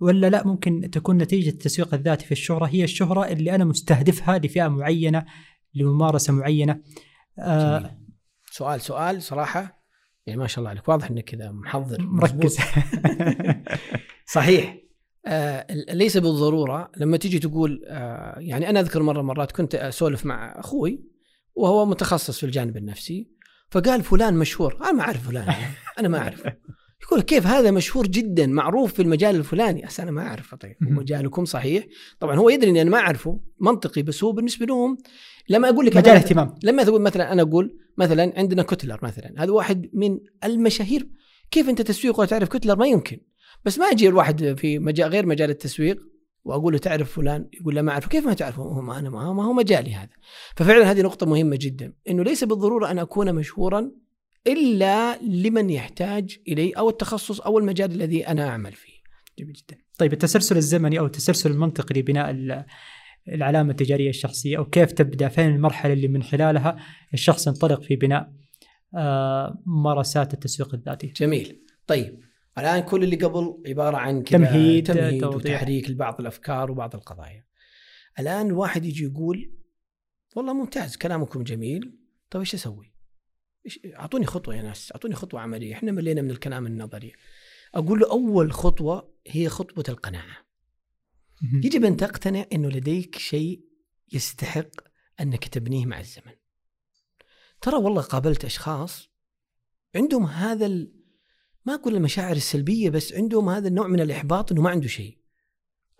ولا لا ممكن تكون نتيجة التسويق الذاتي في الشهرة هي الشهرة اللي أنا مستهدفها لفئة معينة لممارسة معينة. آه سؤال سؤال صراحة يعني ما شاء الله عليك واضح إنك كذا محضر مركز. صحيح. آه ليس بالضرورة لما تيجي تقول آه يعني أنا أذكر مرة مرات كنت أسولف مع أخوي وهو متخصص في الجانب النفسي فقال فلان مشهور. أنا ما أعرف فلان. أنا ما اعرفه يقول كيف هذا مشهور جدا معروف في المجال الفلاني. أس أنا ما أعرفه. طيب مجالكم صحيح؟ طبعا هو يدري إني أنا ما أعرفه. منطقي بس هو بالنسبة لهم لما أقول لك مجال اهتمام. لما تقول مثلا أنا أقول مثلا عندنا كتلر مثلا. هذا واحد من المشاهير. كيف أنت تسويق ولا تعرف كتلر ما يمكن. بس ما أجي الواحد في مجال غير مجال التسويق. وأقول له تعرف فلان يقول لا ما اعرفه كيف ما تعرفه هو ما أنا ما هو مجالي هذا ففعلا هذه نقطة مهمة جدا إنه ليس بالضرورة أن أكون مشهورا إلا لمن يحتاج الي أو التخصص أو المجال الذي أنا أعمل فيه. جميل جدا. طيب التسلسل الزمني أو التسلسل المنطقي لبناء العلامة التجارية الشخصية أو كيف تبدأ فين المرحلة اللي من خلالها الشخص ينطلق في بناء آه، ممارسات التسويق الذاتي. جميل. طيب الآن كل اللي قبل عبارة عن تمهيد, تمهيد وتحريك لبعض الأفكار وبعض القضايا. الآن الواحد يجي يقول والله ممتاز كلامكم جميل طيب إيش أسوي؟ أعطوني خطوة يا ناس أعطوني خطوة عملية إحنا ملينا من الكلام النظري أقول له أول خطوة هي خطوة القناعة يجب أن تقتنع إنه لديك شيء يستحق أنك تبنيه مع الزمن ترى والله قابلت أشخاص عندهم هذا. ما أقول المشاعر السلبية بس عندهم هذا النوع من الإحباط إنه ما عنده شيء.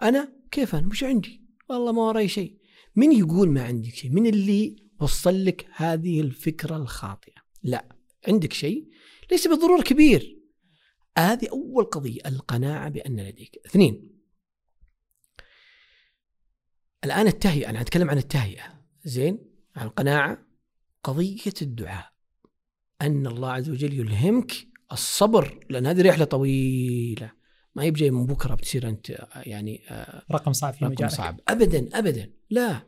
أنا كيف أنا؟ مش عندي. والله ما وراي شيء. من يقول ما عندك شيء؟ من اللي وصل لك هذه الفكرة الخاطئة؟ لا. عندك شيء؟ ليس بالضرورة كبير. هذه أول قضية القناعة بأن لديك. اثنين. الآن التهيئة أنا أتكلم عن التهيئة. زين؟ عن القناعة. قضية الدعاء. أن الله عز وجل يلهمك الصبر لأن هذه رحلة طويلة. ما هي بجاي من بكرة بتصير أنت يعني آه، رقم صعب في رقم صعب. أبدا أبدا. لا.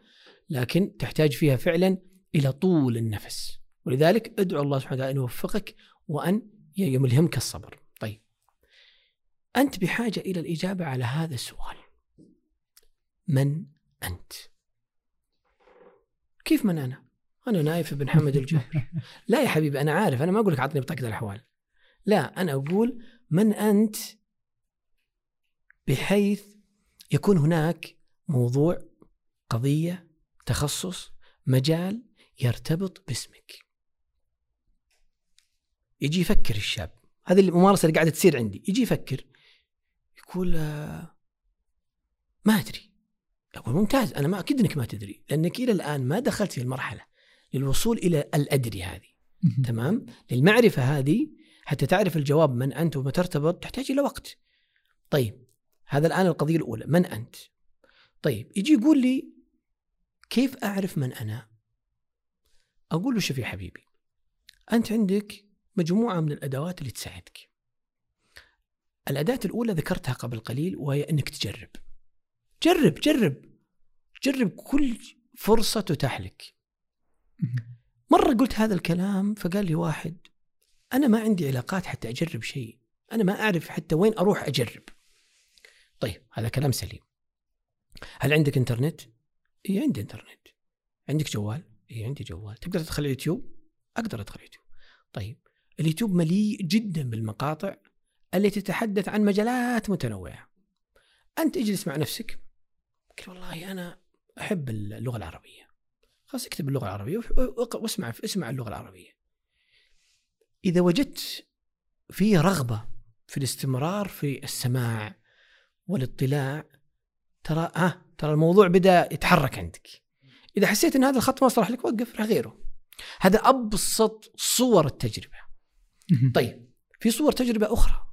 لكن تحتاج فيها فعلا إلى طول النفس. ولذلك أدعو الله سبحانه وتعالى أن يوفقك وأن يلهمك الصبر. طيب. أنت بحاجة إلى الإجابة على هذا السؤال. من أنت؟ كيف من أنا؟ أنا نايف بن حمد الجابر لا يا حبيبي أنا عارف. أنا ما أقول لك أعطني بطاقة الأحوال. لا أنا أقول من أنت بحيث يكون هناك موضوع قضية تخصص مجال يرتبط باسمك. يجي يفكر الشاب. هذه الممارسة اللي قاعدة تصير عندي. يجي يفكر يقول آه، ما أدري. أقول ممتاز أنا ما أكيد إنك ما تدري لأنك إلى الآن ما دخلت في المرحلة للوصول إلى الأدري هذه. تمام؟ للمعرفة هذه حتى تعرف الجواب من أنت وما ترتبط تحتاج إلى وقت. طيب هذا الآن القضية الأولى من أنت؟ طيب يجي يقول لي كيف أعرف من أنا؟ أقول له شوف يا حبيبي أنت عندك مجموعة من الأدوات اللي تساعدك. الأداة الأولى ذكرتها قبل قليل وهي أنك تجرب. جرب جرب جرب كل فرصة تتاح لك. مرة قلت هذا الكلام فقال لي واحد أنا ما عندي علاقات حتى أجرب شيء. أنا ما أعرف حتى وين أروح أجرب. طيب هذا كلام سليم. هل عندك إنترنت؟ إي عندي إنترنت. عندك جوال؟ إي عندي جوال. تقدر تدخل اليوتيوب؟ أقدر أدخل اليوتيوب. طيب اليوتيوب مليء جدا بالمقاطع التي تتحدث عن مجالات متنوعة. أنت اجلس مع نفسك. قل والله أنا أحب اللغة العربية. خلاص اكتب اللغة العربية واسمع اسمع اللغة العربية. إذا وجدت في رغبة في الاستمرار في السماع والاطلاع ترى آه ترى الموضوع بدأ يتحرك عندك. إذا حسيت أن هذا الخط ما صلح لك وقف غيره. هذا أبسط صور التجربة. طيب في صور تجربة أخرى.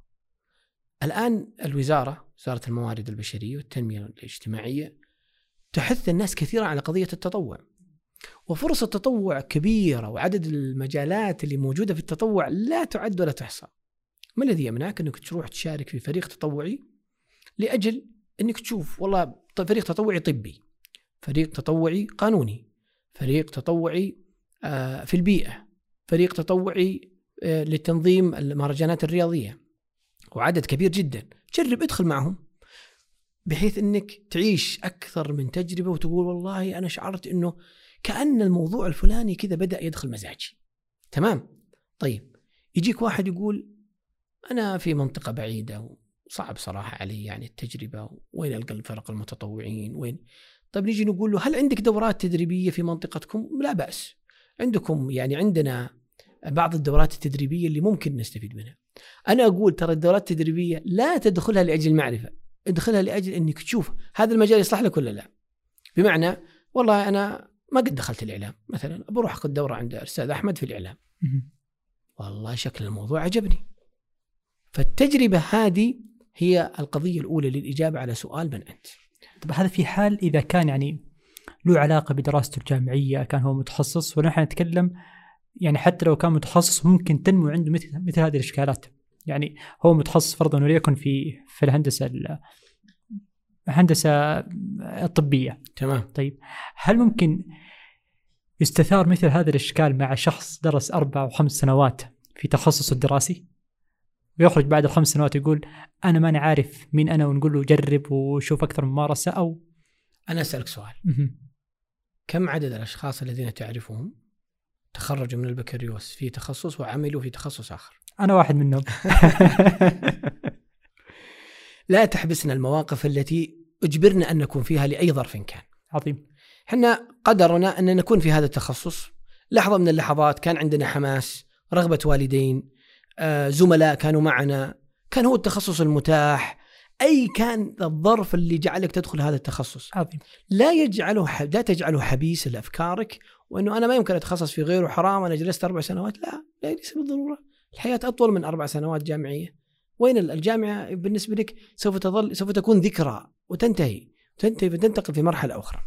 الآن الوزارة وزارة الموارد البشرية والتنمية الاجتماعية تحث الناس كثيرا على قضية التطوع. وفرص التطوع كبيرة وعدد المجالات اللي موجودة في التطوع لا تعد ولا تحصى. ما الذي يمنعك أنك تروح تشارك في فريق تطوعي؟ لأجل أنك تشوف والله فريق تطوعي طبي فريق تطوعي قانوني فريق تطوعي آه، في البيئة فريق تطوعي آه، لتنظيم المهرجانات الرياضية. وعدد كبير جدا. جرب ادخل معهم. بحيث أنك تعيش أكثر من تجربة وتقول والله أنا شعرت إنه كأن الموضوع الفلاني كذا بدأ يدخل مزاجي. تمام؟ طيب يجيك واحد يقول أنا في منطقة بعيدة وصعب صراحة علي يعني التجربة وين ألقى الفرق المتطوعين؟ وين؟ طيب نيجي نقول له هل عندك دورات تدريبية في منطقتكم؟ لا بأس. عندكم يعني عندنا بعض الدورات التدريبية اللي ممكن نستفيد منها. أنا أقول ترى الدورات التدريبية لا تدخلها لأجل المعرفة ادخلها لأجل إنك تشوف هذا المجال يصلح لك ولا لا. بمعنى والله أنا ما قد دخلت الإعلام. مثلا بروح أخذ دورة عند الأستاذ أحمد في الإعلام. والله شكل الموضوع عجبني. فالتجربة هذه هي القضية الأولى للإجابة على سؤال من أنت. طب هذا في حال إذا كان يعني له علاقة بدراسته الجامعية كان هو متخصص ونحن نتكلم يعني حتى لو كان متخصص ممكن تنمو عنده مثل مثل هذه الإشكالات. يعني هو متخصص فرضا وليكن في في الهندسة الهندسه الطبيه تمام. طيب هل ممكن يستثار مثل هذا الإشكال مع شخص درس أربع وخمس سنوات في تخصصه الدراسي؟ ويخرج بعد الخمس سنوات يقول أنا ماني عارف مين أنا ونقول له جرب وشوف أكثر من ممارسة أو أنا أسألك سؤال. كم عدد الأشخاص الذين تعرفهم تخرجوا من البكالوريوس في تخصص وعملوا في تخصص آخر؟ أنا واحد منهم. لا تحبسنا المواقف التي أجبرنا أن نكون فيها لأي ظرف كان. عظيم. إحنا قدرنا أن نكون في هذا التخصص. لحظة من اللحظات كان عندنا حماس رغبة والدين آه، زملاء كانوا معنا. كان هو التخصص المتاح. أي كان الظرف اللي جعلك تدخل هذا التخصص؟ عظيم. لا يجعله لا تجعله حبيس لأفكارك وأنه أنا ما يمكن أتخصص في غيره حرام أنا جلست أربع سنوات. لا لا ليس بالضرورة. الحياة أطول من أربع سنوات جامعية. وين الجامعة بالنسبة لك سوف تظل سوف تكون ذكرى وتنتهي تنتهي فتنتقل في مرحلة أخرى.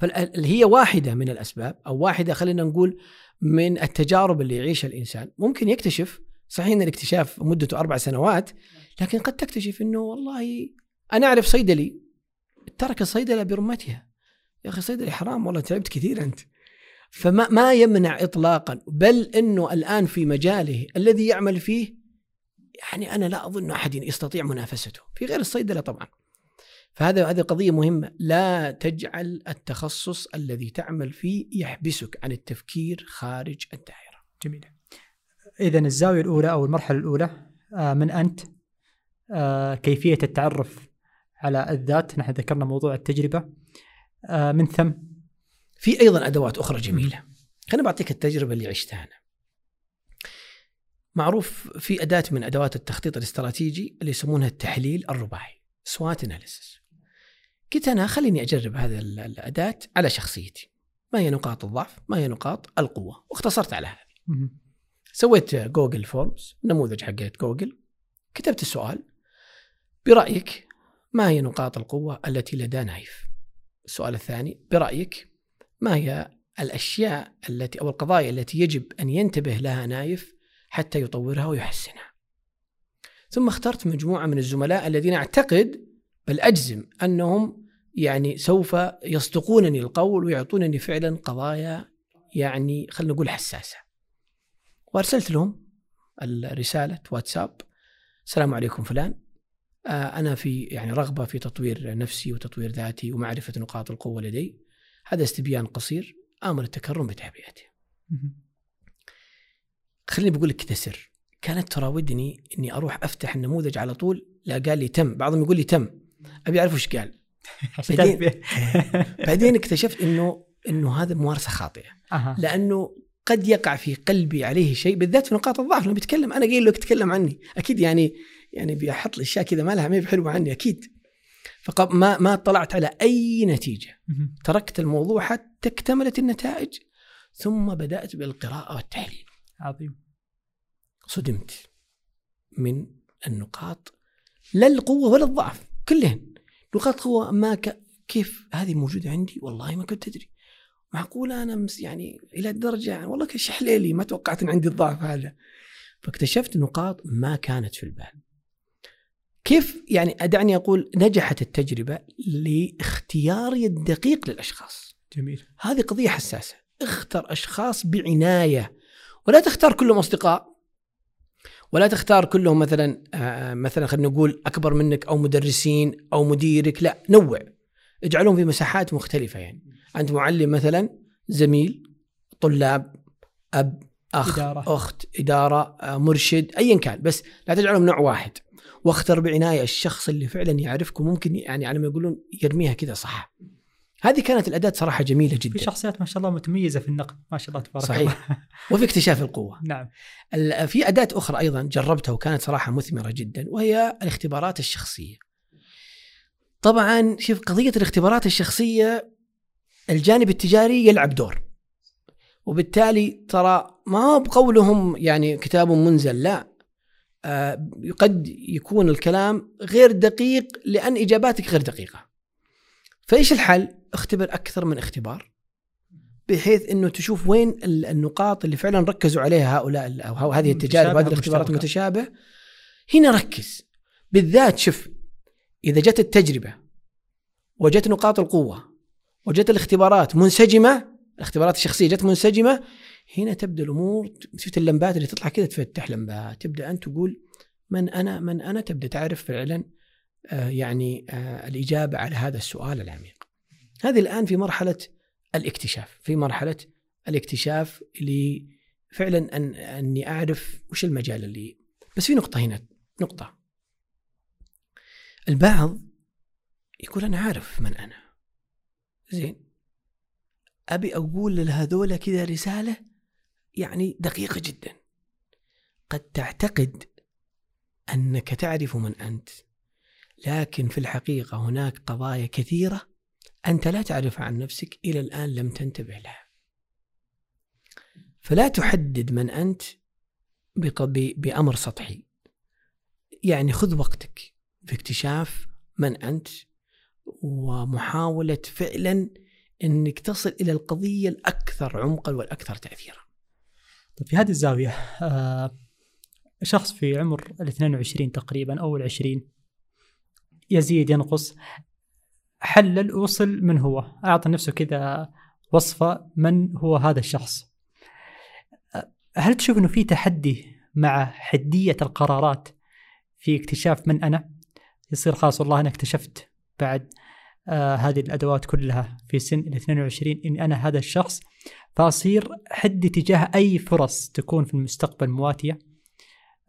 فهي واحدة من الأسباب أو واحدة خلينا نقول من التجارب اللي يعيشها الإنسان. ممكن يكتشف صحيح إن الاكتشاف مدته أربع سنوات لكن قد تكتشف إنه والله أنا أعرف صيدلي ترك الصيدلة برمتها. يا أخي صيدلي حرام والله تعبت كثير أنت. فما ما يمنع اطلاقا بل إنه الآن في مجاله الذي يعمل فيه يعني أنا لا أظن أحد يستطيع منافسته في غير الصيدله طبعا. فهذا هذه قضية مهمة. لا تجعل التخصص الذي تعمل فيه يحبسك عن التفكير خارج الدائرة. جميل. اذا الزاوية الأولى أو المرحلة الأولى آه، من أنت آه، كيفية التعرف على الذات. نحن ذكرنا موضوع التجربة. آه، من ثم؟ في أيضا أدوات أخرى جميلة. خليني بعطيك التجربة اللي عشتها أنا. معروف في أداة من أدوات التخطيط الاستراتيجي اللي يسمونها التحليل الرباعي سوات اناليسيس قلت أنا خليني أجرب هذه الأداة على شخصيتي. ما هي نقاط الضعف؟ ما هي نقاط القوة؟ واختصرت على هذه. سويت Google Forms نموذج حقت جوجل كتبت السؤال برأيك ما هي نقاط القوة التي لدى نايف؟ السؤال الثاني برأيك ما هي الأشياء التي أو القضايا التي يجب أن ينتبه لها نايف حتى يطورها ويحسنها. ثم اخترت مجموعة من الزملاء الذين أعتقد بل أجزم أنهم يعني سوف يصدقونني القول ويعطونني فعلا قضايا يعني خلينا نقول حساسة. وأرسلت لهم الرسالة واتساب السلام عليكم فلان آه، أنا في يعني رغبة في تطوير نفسي وتطوير ذاتي ومعرفة نقاط القوة لدي هذا استبيان قصير أمر التكرم بتعبئته. خليني بقول لك كذا سر. كانت تراودني إني أروح أفتح النموذج على طول لا قال لي تم. بعضهم يقول لي تم. أبي أعرف وش قال. بعدين, بعدين اكتشفت انه إنه هذا ممارسة خاطئة. لأنه قد يقع في قلبي عليه شيء بالذات في نقاط الضعف. لما بيتكلم أنا قايل له يتكلم عني أكيد يعني يعني بيحط لي أشياء كذا ما لها ما بحلوة عني أكيد. فما ما طلعت على أي نتيجة. تركت الموضوع حتى اكتملت النتائج ثم بدأت بالقراءة والتحليل. عظيم. صدمت من النقاط لا القوة ولا الضعف كلهن. نقاط قوة ما ك... كيف هذه موجودة عندي؟ والله ما كنت أدري. معقولة أنا يعني إلى الدرجه يعني والله شحليلي ما توقعت إن عندي الضعف هذا. فاكتشفت نقاط ما كانت في البال. كيف يعني دعني أقول نجحت التجربة لاختياري الدقيق للأشخاص. جميل. هذه قضية حساسة. اختر أشخاص بعناية ولا تختار كلهم أصدقاء. ولا تختار كلهم مثلا آه، مثلا خلينا نقول أكبر منك أو مدرسين أو مديرك. لا نوع. اجعلهم في مساحات مختلفة يعني. أنت معلم مثلا زميل طلاب أب أخ إدارة. أخت إدارة آه، مرشد ايا كان. بس لا تجعلهم نوع واحد. واختر بعناية الشخص اللي فعلا يعرفك وممكن يعني على ما يقولون يرميها كذا صح. هذه كانت الأداة صراحة جميلة جدا. في شخصيات ما شاء الله متميزة في النقد ما شاء الله تبارك صحيح. الله. وفي اكتشاف القوة. نعم. في أداة أخرى أيضا جربتها وكانت صراحة مثمرة جدا وهي الاختبارات الشخصية. طبعا شوف قضية الاختبارات الشخصية الجانب التجاري يلعب دور. وبالتالي ترى ما هو بقولهم يعني كتاب منزل لا. آه قد يكون الكلام غير دقيق لأن إجاباتك غير دقيقة. فإيش الحل؟ اختبر أكثر من اختبار بحيث إنه تشوف وين النقاط اللي فعلا ركزوا عليها هؤلاء أو هذه التجارب وهذه الاختبارات المتشابه هنا ركز. بالذات شوف إذا جت التجربة وجت نقاط القوة وجت الاختبارات منسجمة الاختبارات الشخصية جت منسجمة هنا تبدأ الأمور شفت اللمبات اللي تطلع كذا تفتح لمبات تبدأ أنت تقول من أنا من أنا؟ تبدأ تعرف فعلا آه يعني آه الإجابة على هذا السؤال العميق. هذه الآن في مرحلة الاكتشاف، في مرحلة الاكتشاف اللي فعلا أن أني أعرف وش المجال اللي بس في نقطة هنا نقطة. البعض يقول أنا عارف من أنا. زين. أبي أقول لهذول كذا رسالة يعني دقيقة جدا. قد تعتقد أنك تعرف من أنت لكن في الحقيقة هناك قضايا كثيرة أنت لا تعرفها عن نفسك إلى الآن لم تنتبه لها. فلا تحدد من أنت بأمر سطحي. يعني خذ وقتك في اكتشاف من أنت ومحاولة فعلا إنك تصل إلى القضية الأكثر عمقا والأكثر تاثيرا. طيب في هذه الزاوية آه شخص في عمر ال 22 تقريبا أو ال 20 يزيد ينقص. حلل وصل من هو أعطى نفسه كذا وصفة من هو هذا الشخص. هل تشوف إنه في تحدي مع حدية القرارات في اكتشاف من أنا؟ يصير خلاص والله أنا اكتشفت بعد آه هذه الأدوات كلها في سن ال 22 اني أنا هذا الشخص فأصير حدي تجاه أي فرص تكون في المستقبل مواتية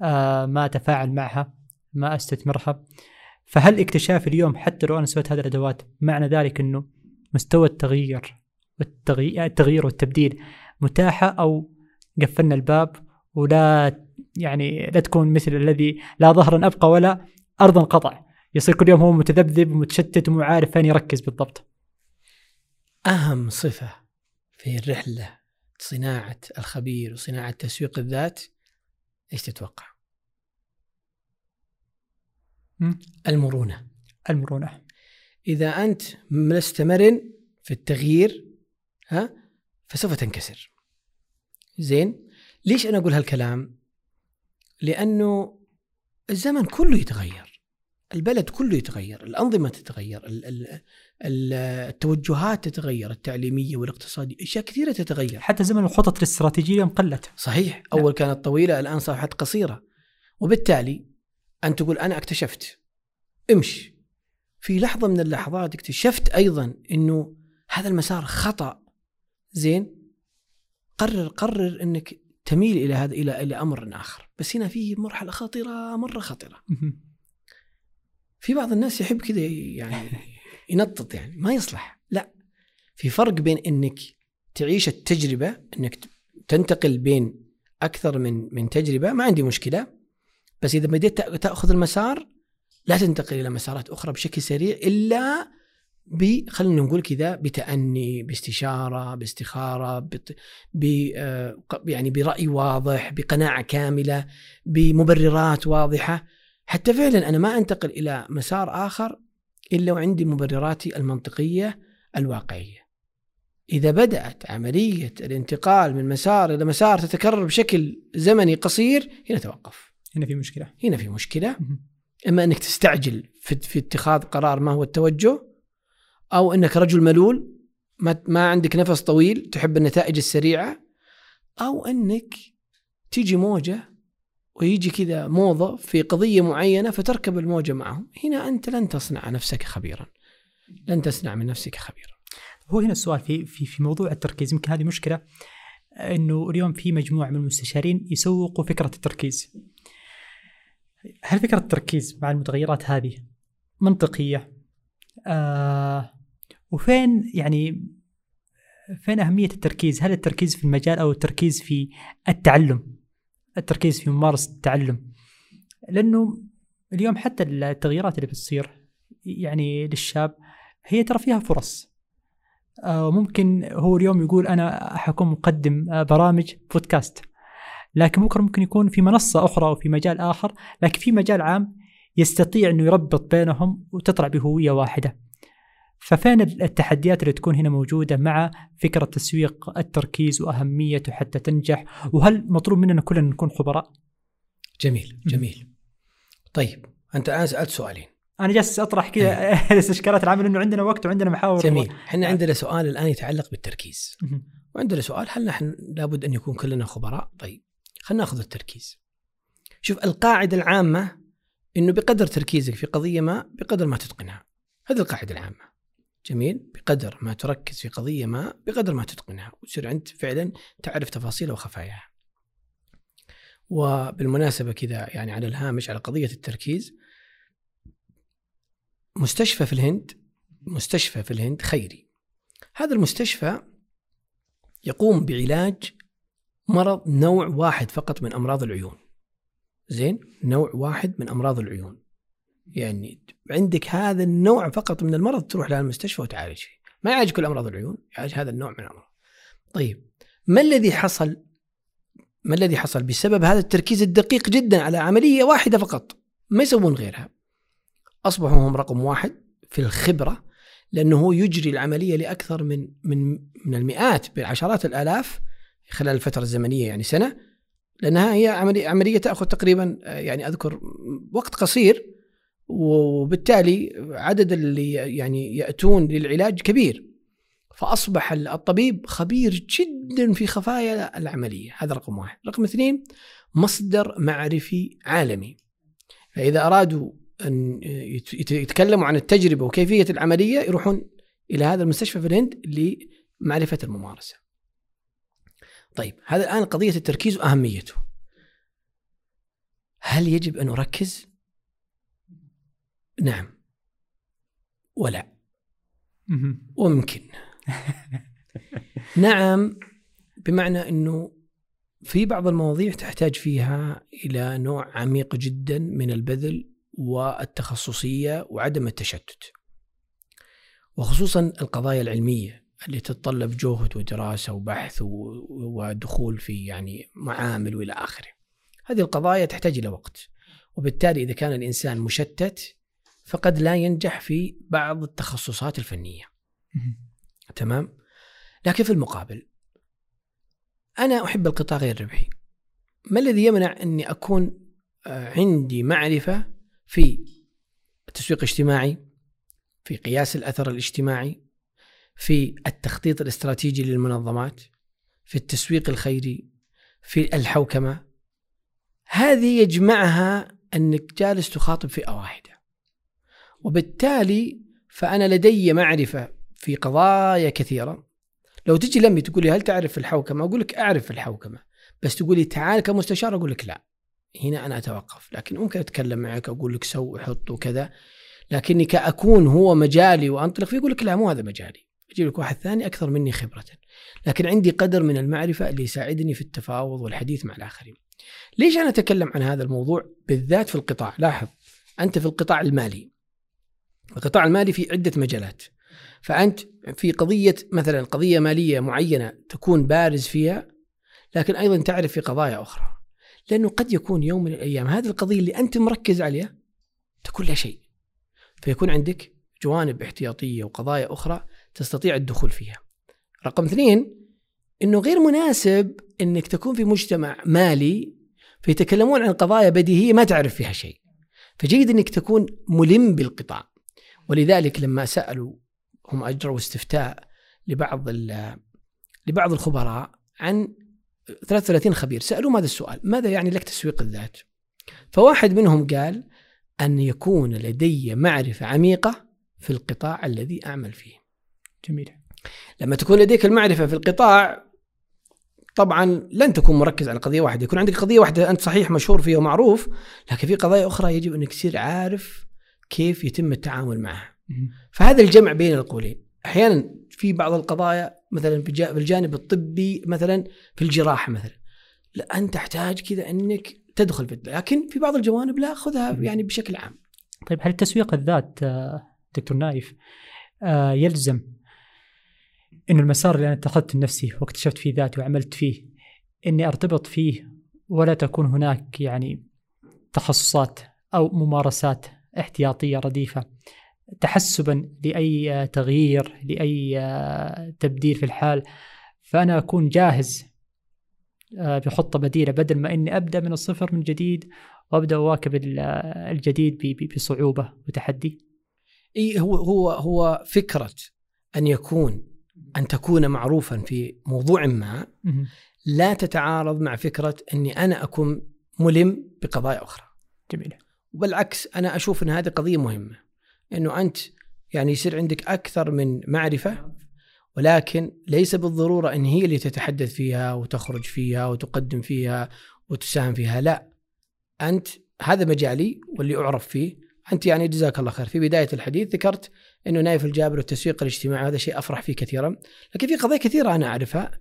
آه ما أتفاعل معها ما أستثمرها فهل اكتشاف اليوم حتى لو أنا سويت هذه الأدوات معنى ذلك إنه مستوى التغيير التغيير والتبديل متاحة أو قفلنا الباب ولا يعني لا تكون مثل الذي لا ظهرا أبقى ولا ارضا قطع يصير كل يوم هو متذبذب ومتشتت ومو عارف فين يركز بالضبط أهم صفة في الرحلة صناعة الخبير وصناعة تسويق الذات إيش تتوقع؟ المرونة. المرونة. إذا أنت لست مرن في التغيير ها فسوف تنكسر. زين؟ ليش أنا أقول هالكلام؟ لأنه الزمن كله يتغير. البلد كله يتغير الأنظمة تتغير التوجهات تتغير التعليمية والاقتصادية أشياء كثيرة تتغير. حتى زمن الخطط الاستراتيجية قلت صحيح. أول نعم. كانت طويلة الآن صبحت قصيرة. وبالتالي أن تقول أنا اكتشفت. امشي. في لحظة من اللحظات اكتشفت أيضا أنه هذا المسار خطأ. زين؟ قرر قرر أنك تميل إلى هذا إلى إلى أمر آخر. بس هنا في مرحلة خطيرة مرة خطيرة. في بعض الناس يحب كذا يعني ينطط يعني ما يصلح. لا. في فرق بين إنك تعيش التجربة إنك تنتقل بين أكثر من من تجربة ما عندي مشكلة. بس إذا بديت تأخذ المسار لا تنتقل إلى مسارات أخرى بشكل سريع إلا ب خلينا نقول كذا بتأني باستشارة باستخارة بت... ب آه، يعني برأي واضح بقناعة كاملة بمبررات واضحة حتى فعلا أنا ما أنتقل إلى مسار آخر إلا وعندي مبرراتي المنطقية الواقعية. إذا بدأت عملية الانتقال من مسار إلى مسار تتكرر بشكل زمني قصير هنا توقف هنا في مشكلة. هنا في مشكلة. إما أنك تستعجل في, في اتخاذ قرار ما هو التوجه أو أنك رجل ملول ما, ما عندك نفس طويل تحب النتائج السريعة أو أنك تيجي موجة ويجي كذا موضة في قضية معينة فتركب الموجة معهم. هنا أنت لن تصنع نفسك خبيرا. لن تصنع من نفسك خبيرا. هو هنا السؤال في في في موضوع التركيز. يمكن هذه مشكلة إنه اليوم في مجموعة من المستشارين يسوقوا فكرة التركيز. هل فكرة التركيز مع المتغيرات هذه منطقية؟ آه وفين يعني فين أهمية التركيز؟ هل التركيز في المجال أو التركيز في التعلم؟ التركيز في ممارسة التعلم. لأنه اليوم حتى التغييرات اللي بتصير يعني للشاب هي ترى فيها فرص آه، ممكن هو اليوم يقول أنا حكون مقدم آه، برامج بودكاست لكن بكره ممكن يكون في منصة أخرى أو في مجال آخر لكن في مجال عام يستطيع إنه يربط بينهم وتطلع بهويه واحدة. ففين التحديات اللي تكون هنا موجودة مع فكرة تسويق التركيز وأهميته حتى تنجح؟ وهل مطلوب مننا كلنا نكون خبراء؟ جميل جميل. طيب أنت الآن سألت سؤالين. أنا جالس أطرح كذا استشكالات العمل انه عندنا وقت وعندنا محاور جميل. إحنا عندنا سؤال الآن يتعلق بالتركيز. وعندنا سؤال هل نحن لابد أن يكون كلنا خبراء؟ طيب. خلينا ناخذ التركيز. شوف القاعدة العامة إنه بقدر تركيزك في قضية ما بقدر ما تتقنها. هذه القاعدة العامة. جميل؟ بقدر ما تركز في قضية ما بقدر ما تتقنها. وتصير انت فعلا تعرف تفاصيلها وخفاياها. وبالمناسبة كذا يعني على الهامش على قضية التركيز مستشفى في الهند مستشفى في الهند خيري. هذا المستشفى يقوم بعلاج مرض نوع واحد فقط من أمراض العيون. زين؟ نوع واحد من أمراض العيون. يعني عندك هذا النوع فقط من المرض تروح للمستشفى وتعالج فيه. ما يعالج كل أمراض العيون يعالج هذا النوع من الأمراض. طيب ما الذي حصل؟ ما الذي حصل بسبب هذا التركيز الدقيق جدا على عملية واحدة فقط؟ ما يسوون غيرها. أصبحوا هم رقم واحد في الخبرة لأنه هو يجري العملية لأكثر من من من المئات بالعشرات الآلاف خلال الفترة الزمنية يعني سنة لأنها هي عمليه عملية تأخذ تقريبا يعني أذكر وقت قصير وبالتالي عدد اللي يعني يأتون للعلاج كبير. فأصبح الطبيب خبير جدا في خفايا العملية. هذا رقم واحد. رقم اثنين مصدر معرفي عالمي. فإذا أرادوا أن يتكلموا عن التجربة وكيفية العملية يروحون إلى هذا المستشفى في الهند لمعرفة الممارسة. طيب هذا الآن قضية التركيز وأهميته. هل يجب أن نركز؟ نعم. ولا. وممكن. نعم بمعنى إنه في بعض المواضيع تحتاج فيها إلى نوع عميق جدا من البذل والتخصصية وعدم التشتت. وخصوصا القضايا العلمية اللي تتطلب جهد ودراسة وبحث ودخول في يعني معامل وإلى آخره. هذه القضايا تحتاج إلى وقت. وبالتالي إذا كان الإنسان مشتت فقد لا ينجح في بعض التخصصات الفنية. تمام؟ لكن في المقابل أنا أحب القطاع غير الربحي. ما الذي يمنع أني أكون عندي معرفة في التسويق الاجتماعي في قياس الأثر الاجتماعي في التخطيط الاستراتيجي للمنظمات في التسويق الخيري في الحوكمة. هذه يجمعها أنك جالس تخاطب فئة واحدة. وبالتالي فأنا لدي معرفة في قضايا كثيرة. لو تجي لمي تقول لي هل تعرف الحوكمة؟ أقول لك أعرف الحوكمة. بس تقول لي تعال كمستشار أقول لك لا. هنا أنا أتوقف. لكن ممكن أتكلم معك أقول لك سو حط وكذا. لكني كأكون هو مجالي وأنطلق فيه يقول لك لا مو هذا مجالي. أجيب لك واحد ثاني أكثر مني خبرة. لكن عندي قدر من المعرفة اللي يساعدني في التفاوض والحديث مع الآخرين. ليش أنا أتكلم عن هذا الموضوع؟ بالذات في القطاع. لاحظ أنت في القطاع المالي. القطاع المالي في عدة مجالات. فأنت في قضية مثلا قضية مالية معينة تكون بارز فيها لكن أيضا تعرف في قضايا أخرى. لأنه قد يكون يوم من الأيام هذه القضية اللي أنت مركز عليها تكون لا شيء. فيكون عندك جوانب احتياطية وقضايا أخرى تستطيع الدخول فيها رقم اثنين إنه غير مناسب إنك تكون في مجتمع مالي فيتكلمون عن قضايا بديهية ما تعرف فيها شيء. فجيد إنك تكون ملم بالقطاع. ولذلك لما سألوا هم أجروا استفتاء لبعض لبعض الخبراء عن 33 خبير سالوه هذا السؤال، ماذا يعني لك تسويق الذات؟ فواحد منهم قال أن يكون لدي معرفة عميقة في القطاع الذي أعمل فيه. جميل. لما تكون لديك المعرفة في القطاع طبعا لن تكون مركز على قضية واحدة، يكون عندك قضية واحدة أنت صحيح مشهور فيها ومعروف، لكن في قضايا أخرى يجب انك تصير عارف كيف يتم التعامل معها. فهذا الجمع بين القولين، أحيانا في بعض القضايا مثلا في الجانب الطبي مثلا في الجراحة مثلا لا انت تحتاج كذا أنك تدخل في لكن في بعض الجوانب لا خذها يعني بشكل عام. طيب هل تسويق الذات آه، دكتور نايف آه، يلزم إنه المسار اللي أنا اتخذته لنفسي واكتشفت فيه ذاتي وعملت فيه إني أرتبط فيه ولا تكون هناك يعني تخصصات أو ممارسات احتياطية رديفة تحسبا لأي تغيير لأي تبديل في الحال فأنا أكون جاهز آه، بخطة بديلة بدل ما إني أبدأ من الصفر من جديد وأبدأ أواكب الجديد بصعوبة وتحدي. إي هو هو هو فكرة أن يكون أن تكون معروفا في موضوع ما لا تتعارض مع فكرة أني أنا أكون ملم بقضايا أخرى. جميل. وبالعكس أنا أشوف أن هذه قضية مهمة. إنه أنت يعني يصير عندك أكثر من معرفة ولكن ليس بالضرورة أن هي اللي تتحدث فيها وتخرج فيها وتقدم فيها وتساهم فيها لا أنت هذا مجالي واللي أعرف فيه أنت يعني جزاك الله خير في بداية الحديث ذكرت إنه نايف الجابر والتسويق الاجتماعي هذا شيء أفرح فيه كثيرا. لكن في قضايا كثيرة أنا أعرفها.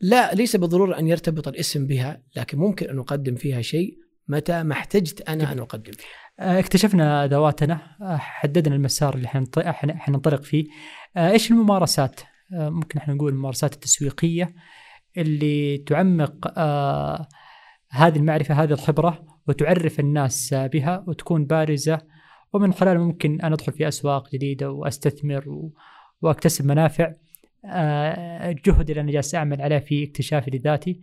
لا ليس بالضروره أن يرتبط الاسم بها لكن ممكن أن أقدم فيها شيء متى ما احتجت أنا أن أقدم فيه. آه، اكتشفنا أدواتنا آه، حددنا المسار اللي حننطلق فيه. آه، إيش الممارسات؟ ممكن إحنا نقول الممارسات التسويقية اللي تعمق هذه المعرفة هذه الخبرة وتعرف الناس بها وتكون بارزة ومن خلالها ممكن أنا أدخل في أسواق جديدة وأستثمر وأكتسب منافع الجهد اللي أنا جالس أعمل عليه في اكتشافي لذاتي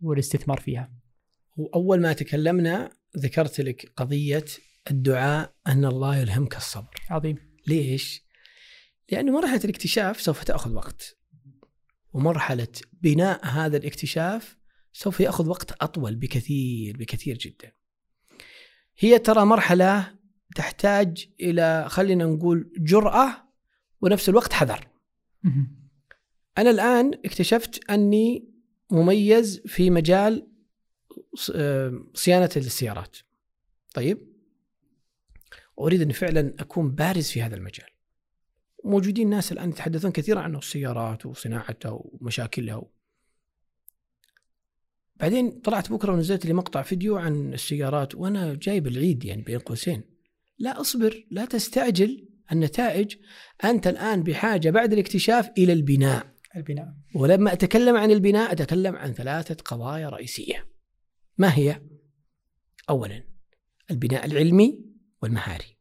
والاستثمار فيها. وأول ما تكلمنا ذكرت لك قضية الدعاء أن الله يلهمك الصبر. عظيم. ليش؟ لأن مرحلة الاكتشاف سوف تأخذ وقت. ومرحلة بناء هذا الاكتشاف سوف يأخذ وقت أطول بكثير بكثير جدا. هي ترى مرحلة تحتاج إلى خلينا نقول جرأة ونفس الوقت حذر. أنا الآن اكتشفت أني مميز في مجال آه، صيانة السيارات. طيب واريد أن فعلا أكون بارز في هذا المجال. موجودين ناس الآن يتحدثون كثيرا عن السيارات وصناعتها ومشاكلها. بعدين طلعت بكرة ونزلت لي مقطع فيديو عن السيارات وأنا جايب العيد يعني بين قوسين. لا أصبر لا تستعجل النتائج أنت الآن بحاجة بعد الاكتشاف إلى البناء. البناء. ولما أتكلم عن البناء أتكلم عن ثلاثة قضايا رئيسية. ما هي؟ اولا البناء العلمي والمهاري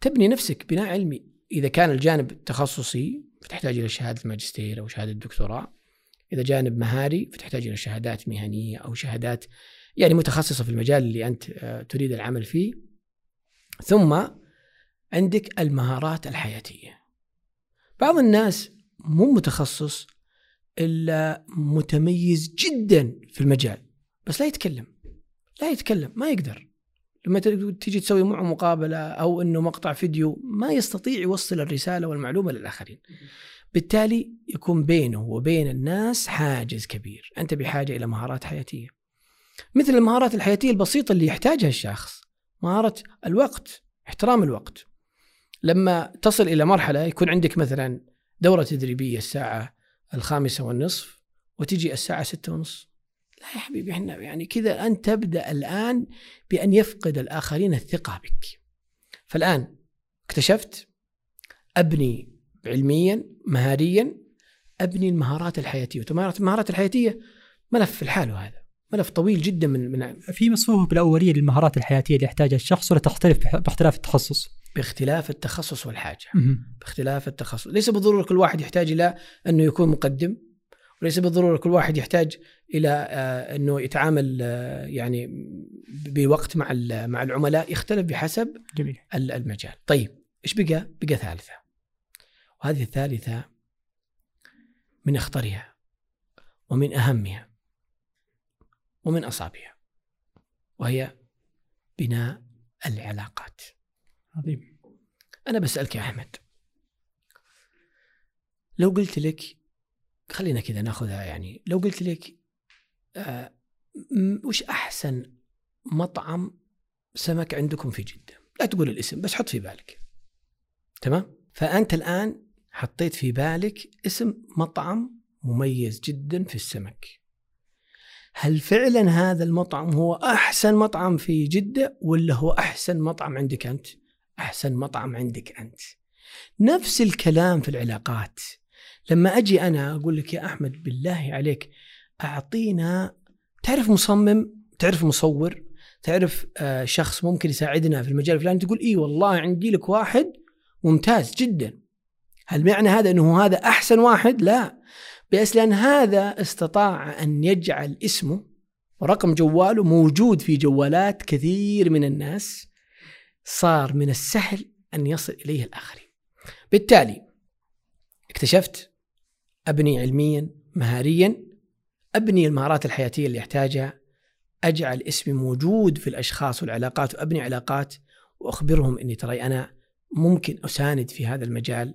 تبني نفسك بناء علمي إذا كان الجانب تخصصي فتحتاج إلى شهادة ماجستير أو شهادة دكتوراه إذا جانب مهاري فتحتاج إلى شهادات مهنية أو شهادات يعني متخصصة في المجال اللي أنت آه، تريد العمل فيه ثم عندك المهارات الحياتية بعض الناس مو متخصص إلا متميز جدا في المجال بس لا يتكلم لا يتكلم ما يقدر لما تيجي تسوي معه مقابلة أو إنه مقطع فيديو ما يستطيع يوصل الرسالة والمعلومة للاخرين. بالتالي يكون بينه وبين الناس حاجز كبير، أنت بحاجة إلى مهارات حياتية. مثل المهارات الحياتية البسيطة اللي يحتاجها الشخص، مهاره الوقت، احترام الوقت. لما تصل إلى مرحلة يكون عندك مثلا دورة تدريبية الساعة الخامسة والنصف وتجي الساعة ستة ونصف لا يا حبيبي إحنا يعني كذا انت تبدأ الآن بأن يفقد الآخرين الثقة بك. فالآن اكتشفت أبني علميا مهاريا أبني المهارات الحياتية، المهارات الحياتية ملف الحال هذا. ملف طويل جدا من من في مصفوفة بالاوليه للمهارات الحياتية اللي يحتاجها الشخص ولا تختلف باختلاف التخصص؟ باختلاف التخصص والحاجة. باختلاف التخصص. ليس بالضرورة كل واحد يحتاج إلى أنه يكون مقدم وليس بالضرورة كل واحد يحتاج إلى آه، أنه يتعامل آه، يعني بوقت مع مع العملاء يختلف بحسب جميل. المجال. طيب إيش بقى؟ بقى ثالثة. وهذه الثالثة من أخطرها ومن أهمها. ومن اصعبها وهي بناء العلاقات. عظيم. أنا بسألك يا أحمد لو قلت لك خلينا كذا ناخذها يعني لو قلت لك آه وش أحسن مطعم سمك عندكم في جدة؟ لا تقول الاسم بس حط في بالك. تمام؟ فأنت الآن حطيت في بالك اسم مطعم مميز جدا في السمك. هل فعلا هذا المطعم هو أحسن مطعم في جدة ولا هو أحسن مطعم عندك أنت؟ أحسن مطعم عندك أنت. نفس الكلام في العلاقات. لما أجي أنا أقول لك يا أحمد بالله عليك أعطينا تعرف مصمم، تعرف مصور، تعرف آه شخص ممكن يساعدنا في المجال الفلاني تقول إي والله عندي لك واحد ممتاز جدا. هل معنى هذا إنه هذا أحسن واحد؟ لا. بس لأن هذا استطاع أن يجعل اسمه ورقم جواله موجود في جوالات كثير من الناس صار من السهل أن يصل إليه الآخرين. بالتالي اكتشفت أبني علميا مهاريا أبني المهارات الحياتية اللي أحتاجها أجعل اسمي موجود في الأشخاص والعلاقات وأبني علاقات وأخبرهم أني ترى أنا ممكن أساند في هذا المجال.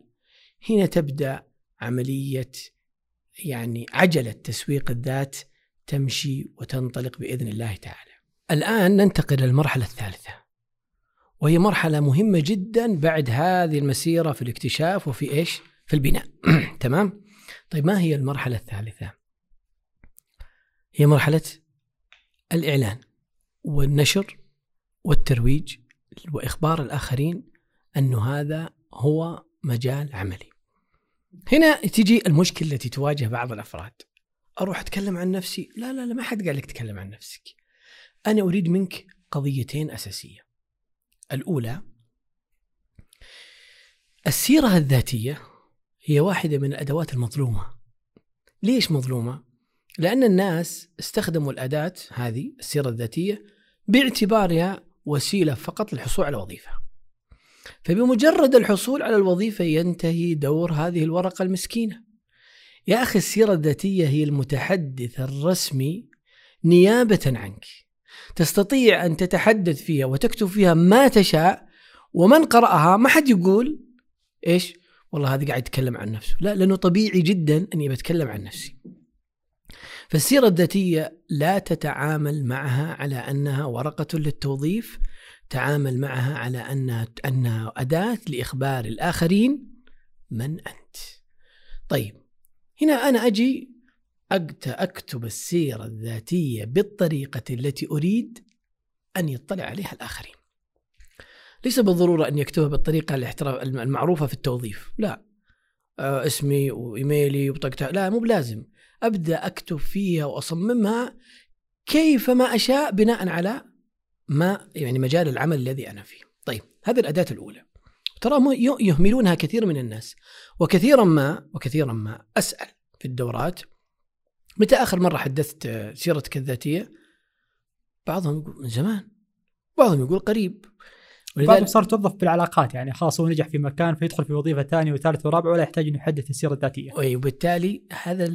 هنا تبدأ عملية يعني عجله تسويق الذات تمشي وتنطلق بإذن الله تعالى. الآن ننتقل للمرحله الثالثة. وهي مرحلة مهمة جدا بعد هذه المسيرة في الاكتشاف وفي إيش؟ في البناء. تمام؟ طيب ما هي المرحلة الثالثة؟ هي مرحلة الإعلان والنشر والترويج وإخبار الآخرين انه هذا هو مجال عملي. هنا تجي المشكلة التي تواجه بعض الأفراد. أروح أتكلم عن نفسي؟ لا لا لا ما حد قال لك تتكلم عن نفسك. أنا أريد منك قضيتين أساسية. الأولى السيرة الذاتية هي واحدة من الأدوات المظلومة. ليش مظلومة؟ لأن الناس استخدموا الأداة هذه السيرة الذاتية باعتبارها وسيلة فقط للحصول على وظيفة. فبمجرد الحصول على الوظيفة ينتهي دور هذه الورقة المسكينة. يا أخي السيرة الذاتية هي المتحدث الرسمي نيابة عنك. تستطيع أن تتحدث فيها وتكتب فيها ما تشاء ومن قرأها ما حد يقول إيش؟ والله هذا قاعد يتكلم عن نفسه. لا لأنه طبيعي جدا أني بتكلم عن نفسي. فالسيرة الذاتية لا تتعامل معها على أنها ورقة للتوظيف تعامل معها على أنها أنها أداة لإخبار الآخرين من أنت. طيب هنا أنا أجي أكتب السيرة الذاتية بالطريقة التي أريد أن يطلع عليها الآخرين. ليس بالضرورة أن يكتبها بالطريقة المعروفة في التوظيف، لا. آه، اسمي وإيميلي وبطاقتها، لا مو بلازم. أبدأ أكتب فيها وأصممها كيفما أشاء بناء على ما يعني مجال العمل الذي أنا فيه. طيب هذه الأداة الأولى. ترى يهملونها كثير من الناس وكثيرا ما وكثيرا ما أسأل في الدورات متى آخر مرة حدثت سيرتك الذاتية؟ بعضهم يقول من زمان بعضهم يقول قريب بعضهم صار توظف بالعلاقات يعني خلاص هو نجح في مكان فيدخل في وظيفة ثانية وثالثة ورابعة ولا يحتاج إنه يحدث السيرة الذاتية. أي وبالتالي هذا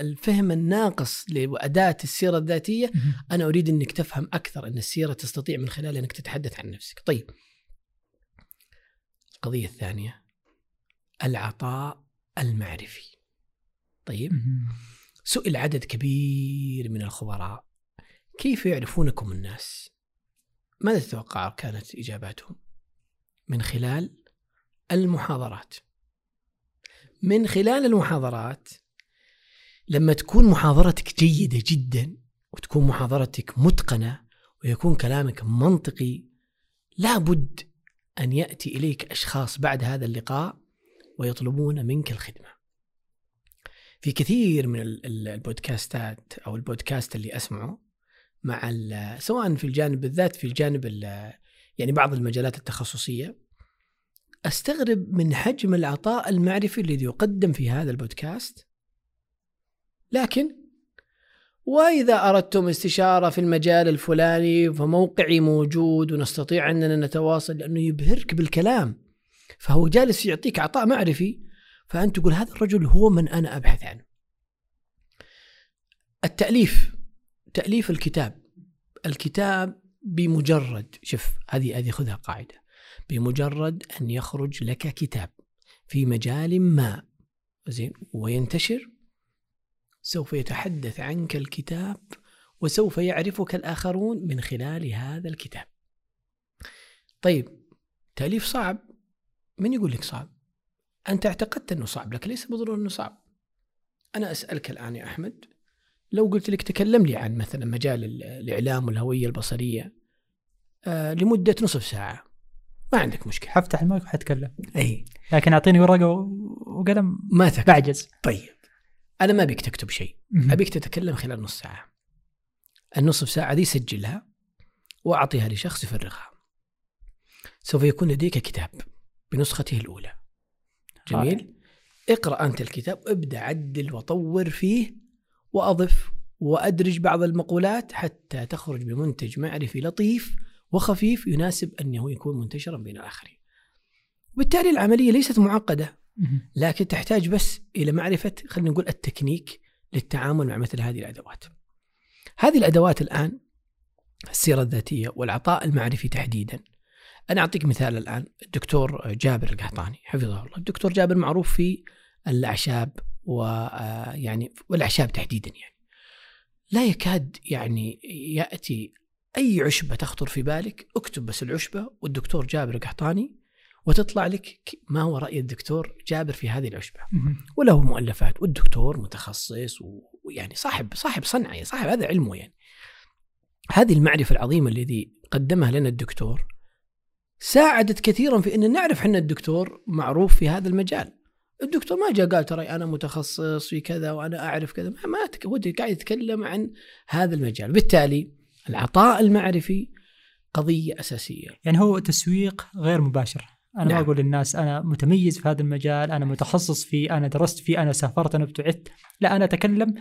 الفهم الناقص لأداة السيرة الذاتية أنا أريد إنك تفهم أكثر إن السيرة تستطيع من خلالها إنك تتحدث عن نفسك. طيب. القضية الثانية العطاء المعرفي. طيب. سئل عدد كبير من الخبراء كيف يعرفونكم الناس؟ ماذا تتوقع كانت إجاباتهم؟ من خلال المحاضرات من خلال المحاضرات لما تكون محاضرتك جيدة جدا وتكون محاضرتك متقنة ويكون كلامك منطقي لابد أن يأتي إليك أشخاص بعد هذا اللقاء ويطلبون منك الخدمة في كثير من البودكاستات أو البودكاست اللي أسمعه مع سواء في الجانب بالذات في الجانب يعني بعض المجالات التخصصية أستغرب من حجم العطاء المعرفي الذي يقدم في هذا البودكاست لكن وإذا أردتم استشارة في المجال الفلاني فموقعي موجود ونستطيع أننا نتواصل لأنه يبهرك بالكلام فهو جالس يعطيك عطاء معرفي فأنت تقول هذا الرجل هو من أنا أبحث عنه. التأليف تأليف الكتاب الكتاب بمجرد شوف هذه هذه خذها قاعدة بمجرد أن يخرج لك كتاب في مجال ما زين وينتشر سوف يتحدث عنك الكتاب وسوف يعرفك الآخرون من خلال هذا الكتاب. طيب تأليف صعب من يقول لك صعب؟ أنت اعتقدت أنه صعب لكن ليس بالضروره أنه صعب. أنا أسألك الآن يا أحمد لو قلت لك تكلم لي عن مثلا مجال الإعلام والهوية البصرية آه لمدة نصف ساعة ما عندك مشكلة. حفتح المايك وحتكلم. إي. لكن أعطيني ورقة وقلم. ما تكتب بعجز. طيب. أنا ما أبيك تكتب شيء. أبيك تتكلم خلال نص ساعة. النصف ساعة دي سجلها وأعطيها لشخص يفرغها. سوف يكون لديك كتاب بنسخته الأولى. جميل. اقرأ أنت الكتاب ابدأ عدل وطور فيه وأضف وأدرج بعض المقولات حتى تخرج بمنتج معرفي لطيف وخفيف يناسب أنه يكون منتشرا بين الآخرين. وبالتالي العملية ليست معقدة لكن تحتاج بس إلى معرفة خلينا نقول التكنيك للتعامل مع مثل هذه الأدوات. هذه الأدوات الآن السيرة الذاتية والعطاء المعرفي تحديدا. أنا أعطيك مثال الآن الدكتور جابر القحطاني حفظه الله، الدكتور جابر معروف في الأعشاب ويعني آه، والأعشاب تحديدا يعني. لا يكاد يعني يأتي أي عشبة تخطر في بالك اكتب بس العشبة والدكتور جابر القحطاني وتطلع لك ما هو رأي الدكتور جابر في هذه العشبة. وله مؤلفات والدكتور متخصص ويعني صاحب صاحب صنعة يعني صاحب هذا علمه يعني. هذه المعرفة العظيمة الذي قدمها لنا الدكتور ساعدت كثيرا في إن نعرف إن الدكتور معروف في هذا المجال. الدكتور ما جاء قال ترى أنا متخصص في كذا وأنا أعرف كذا. ما هو قاعد يتكلم عن هذا المجال. بالتالي العطاء المعرفي قضية أساسية. يعني هو تسويق غير مباشر. أنا نعم. ما أقول للناس أنا متميز في هذا المجال أنا متخصص فيه أنا درست فيه أنا سافرت أنا ابتعدت. لا أنا أتكلم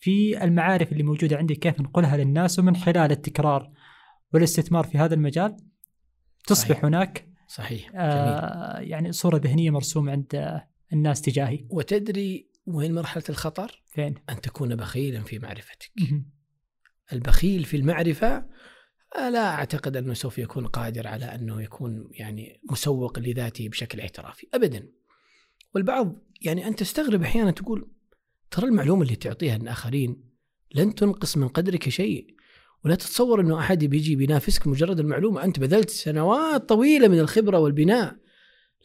في المعارف اللي موجودة عندي كيف نقولها للناس ومن خلال التكرار والاستثمار في هذا المجال. تصبح صحيح. هناك صحيح. آه يعني صورة ذهنية مرسومة عند الناس تجاهي. وتدري وين مرحلة الخطر؟ فين؟ أن تكون بخيلا في معرفتك. البخيل في المعرفة لا أعتقد أنه سوف يكون قادر على أنه يكون يعني مسوق لذاته بشكل احترافي ابدا. والبعض يعني أنت تستغرب أحيانا تقول ترى المعلومة اللي تعطيها للاخرين لن تنقص من قدرك شيء ولا تتصور أنه أحد بيجي بينافسك مجرد المعلومة. أنت بذلت سنوات طويلة من الخبرة والبناء.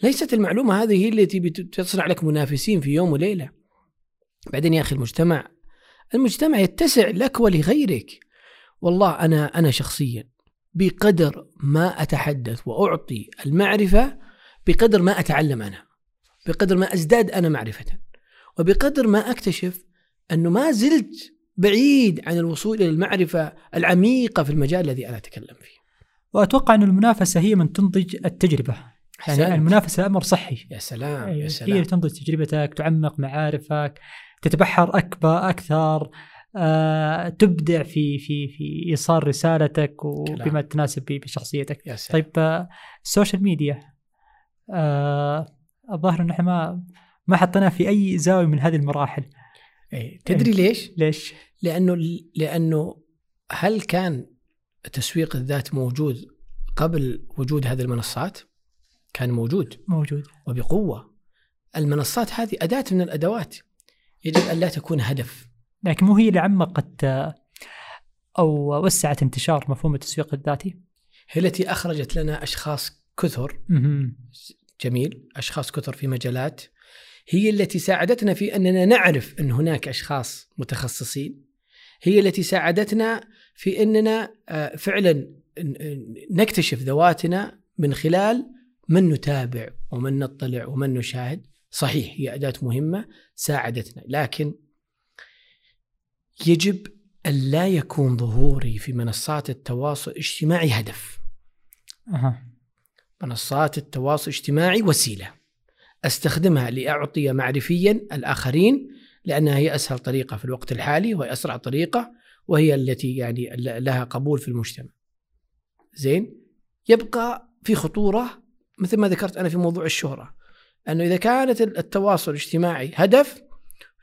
ليست المعلومة هذه هي التي تصنع لك منافسين في يوم وليلة بعدين يا أخي المجتمع المجتمع يتسع لك ولغيرك والله أنا أنا شخصيا بقدر ما أتحدث وأعطي المعرفة بقدر ما أتعلم أنا بقدر ما أزداد أنا معرفة وبقدر ما أكتشف أنه ما زلت بعيد عن الوصول إلى المعرفة العميقة في المجال الذي أنا أتكلم فيه. وأتوقع أن المنافسة هي من تنضج التجربة. يعني المنافسه أمر صحي. يا سلام يا سلام. هي تنضج تجربتك، تعمق معارفك، تتبحر أكبر أكثر، آه، تبدع في في في إيصال رسالتك وبما تناسب بشخصيتك يا سلام. طيب آه، ال social media آه، الظاهر إن إحنا ما ما حطيناه في أي زاوية من هذه المراحل إيه. تدري إيه. ليش؟ ليش؟ لأنه لأنه هل كان تسويق الذات موجود قبل وجود هذه المنصات؟ كان موجود. موجود. وبقوة. المنصات هذه أداة من الأدوات. يجب أن لا تكون هدف. لكن مو هي اللي عمقت أو وسعت انتشار مفهوم التسويق الذاتي؟ هي التي أخرجت لنا أشخاص كثر. جميل. أشخاص كثر في مجالات. هي التي ساعدتنا في أننا نعرف أن هناك أشخاص متخصصين. هي التي ساعدتنا في أننا آه، فعلا نكتشف ذواتنا من خلال من نتابع ومن نطلع ومن نشاهد صحيح هي أداة مهمة ساعدتنا لكن يجب أن لا يكون ظهوري في منصات التواصل الاجتماعي هدف أه. منصات التواصل الاجتماعي وسيلة أستخدمها لأعطي معرفيا الآخرين لأنها هي أسهل طريقة في الوقت الحالي وهي أسرع طريقة وهي التي يعني لها قبول في المجتمع. زين؟ يبقى في خطورة مثل ما ذكرت أنا في موضوع الشهرة أنه إذا كانت التواصل الاجتماعي هدف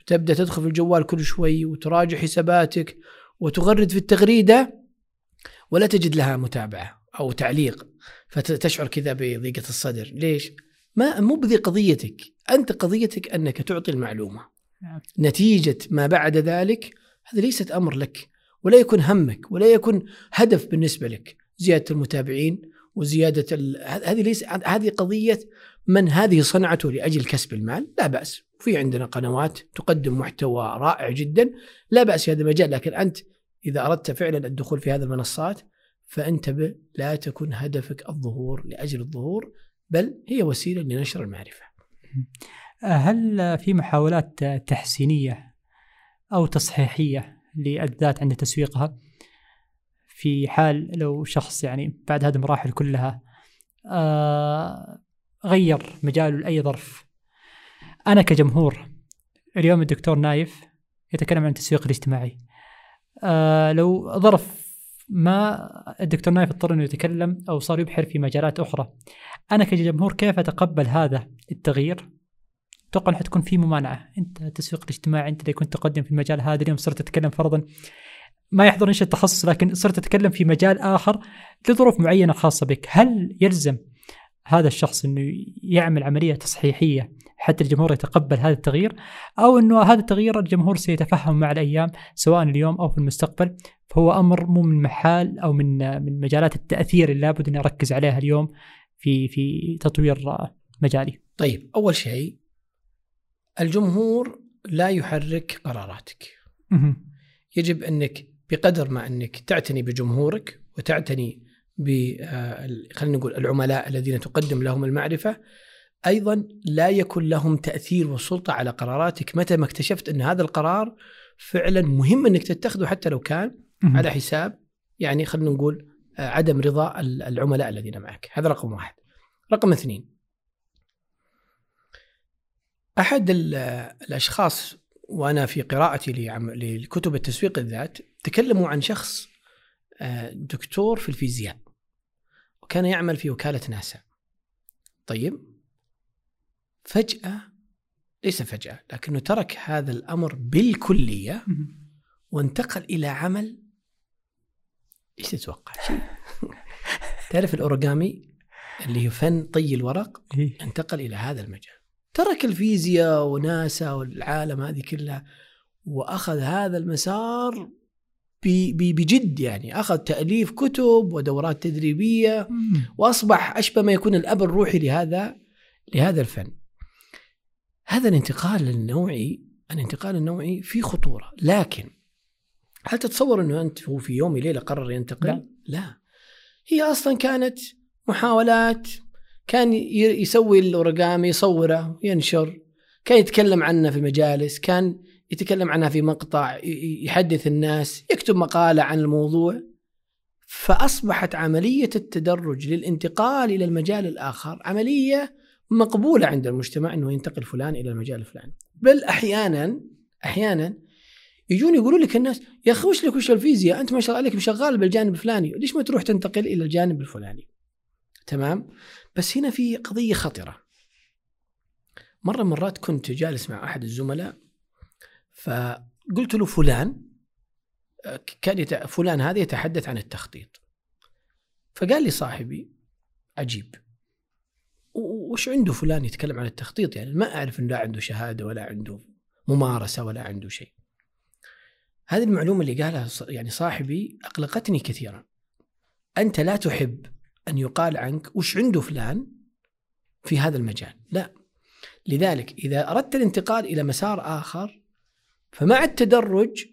تبدأ تدخل في الجوال كل شوي وتراجع حساباتك وتغرد في التغريدة ولا تجد لها متابعة أو تعليق فتشعر كذا بضيقة الصدر، ليش؟ ما مو بذي قضيتك، أنت قضيتك أنك تعطي المعلومة. نعم. نتيجة ما بعد ذلك هذا ليست أمر لك ولا يكون همك ولا يكون هدف بالنسبة لك، زيادة المتابعين وزيادة. هذه ليس هذه قضية من هذه صنعته لأجل كسب المال، لا بأس، وفي عندنا قنوات تقدم محتوى رائع جدا، لا بأس في هذا المجال، لكن أنت إذا أردت فعلا الدخول في هذه المنصات فانتبه لا تكن هدفك الظهور لأجل الظهور بل هي وسيلة لنشر المعرفة. هل في محاولات تحسينية أو تصحيحية للذات عند تسويقها؟ في حال لو شخص يعني بعد هذه المراحل كلها آه غير مجاله لأي ظرف. أنا كجمهور اليوم الدكتور نايف يتكلم عن التسويق الاجتماعي. آه لو ظرف ما الدكتور نايف اضطر إنه يتكلم أو صار يبحر في مجالات أخرى. أنا كجمهور كيف أتقبل هذا التغيير؟ أتوقع إنها تكون في ممانعة، أنت التسويق الاجتماعي أنت اللي كنت تقدم في المجال هذا اليوم صرت تتكلم فرضا ما يحضر إيش التخصص لكن صرت تتكلم في مجال آخر لظروف معينة خاصة بك، هل يلزم هذا الشخص إنه يعمل عملية تصحيحية حتى الجمهور يتقبل هذا التغيير أو إنه هذا التغيير الجمهور سيتفهم مع الأيام سواء اليوم أو في المستقبل فهو أمر مو من محال أو من من مجالات التأثير اللي لابد إني أركز عليها اليوم في في تطوير مجالي. طيب أول شيء الجمهور لا يحرك قراراتك. يجب إنك بقدر ما أنك تعتني بجمهورك وتعتني ب آه، خلينا نقول العملاء الذين تقدم لهم المعرفة أيضا لا يكن لهم تأثير وسلطة على قراراتك متى ما اكتشفت أن هذا القرار فعلا مهم أنك تتخذه حتى لو كان على حساب يعني خلينا نقول آه، عدم رضا العملاء الذين معك. هذا رقم واحد. رقم اثنين. أحد الأشخاص وأنا في قراءتي لكتب التسويق الذات تكلموا عن شخص آه، دكتور في الفيزياء وكان يعمل في وكالة ناسا. طيب فجأة ليس فجأة لكنه ترك هذا الأمر بالكلية وانتقل إلى عمل إيش تتوقع؟ تعرف الاوريجامي اللي هو فن طي الورق؟ إيه. انتقل إلى هذا المجال. ترك الفيزياء وناسا والعالم هذه كلها وأخذ هذا المسار بجد يعني أخذ تأليف كتب ودورات تدريبية وأصبح أشبه ما يكون الأب الروحي لهذا لهذا الفن. هذا الانتقال النوعي الانتقال النوعي فيه خطورة لكن هل تتصور إنه أنت هو في يوم وليلة قرر ينتقل؟ لا. لا هي أصلا كانت محاولات كان يسوي الاوريجامي يصوره ينشر كان يتكلم عنه في مجالس كان يتكلم عنها في مقطع يحدث الناس يكتب مقالة عن الموضوع فأصبحت عملية التدرج للانتقال إلى المجال الآخر عملية مقبولة عند المجتمع أنه ينتقل فلان إلى المجال الفلاني. بل أحيانا أحيانا يجون يقولوا لك الناس يا أخي وش لك وش الفيزياء؟ أنت ما شاء الله عليك شغال بالجانب الفلاني ليش ما تروح تنتقل إلى الجانب الفلاني؟ تمام؟ بس هنا في قضية خطرة. مرة مرات كنت جالس مع أحد الزملاء فقلت له فلان كان يت... فلان هذا يتحدث عن التخطيط. فقال لي صاحبي عجيب وش عنده فلان يتكلم عن التخطيط؟ يعني ما أعرف انه لا عنده شهادة ولا عنده ممارسة ولا عنده شيء. هذه المعلومة اللي قالها يعني صاحبي أقلقتني كثيرا. أنت لا تحب أن يقال عنك وش عنده فلان في هذا المجال؟ لا. لذلك إذا أردت الانتقال إلى مسار آخر فمع التدرج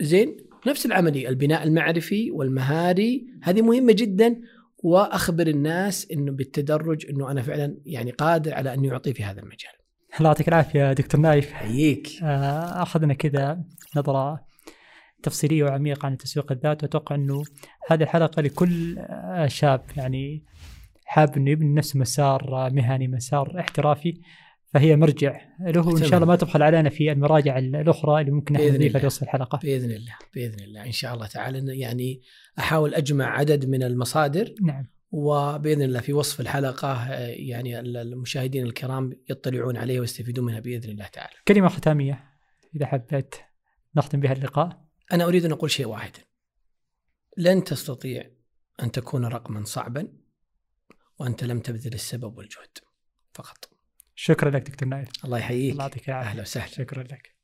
زين نفس العملية البناء المعرفي والمهاري هذه مهمة جدا وأخبر الناس إنه بالتدرج إنه أنا فعلا يعني قادر على ان يعطي في هذا المجال. الله يعطيك العافية دكتور نايف. حييك. آه، أخذنا كذا نظرة تفصيلية وعميقة عن تسويق الذات وأتوقع إنه هذه الحلقة لكل شاب يعني حاب إنه يبني نفسه مسار مهني مسار احترافي فهي مرجع له إن شاء الله ما تبخل علينا في المراجع الأخرى اللي ممكن نضيفها لوصف الحلقة بإذن الله بإذن الله إن شاء الله تعالى يعني أحاول أجمع عدد من المصادر نعم وبإذن الله في وصف الحلقة يعني المشاهدين الكرام يطلعون عليها ويستفيدون منها بإذن الله تعالى. كلمة ختامية إذا حبيت نختم بها اللقاء. أنا أريد أن أقول شيء واحد. لن تستطيع أن تكون رقما صعبا وأنت لم تبذل السبب والجهد فقط. شكرا لك دكتور نايل. الله يحييك. الله يعطيك العافية. أهلا وسهلا. شكرا لك.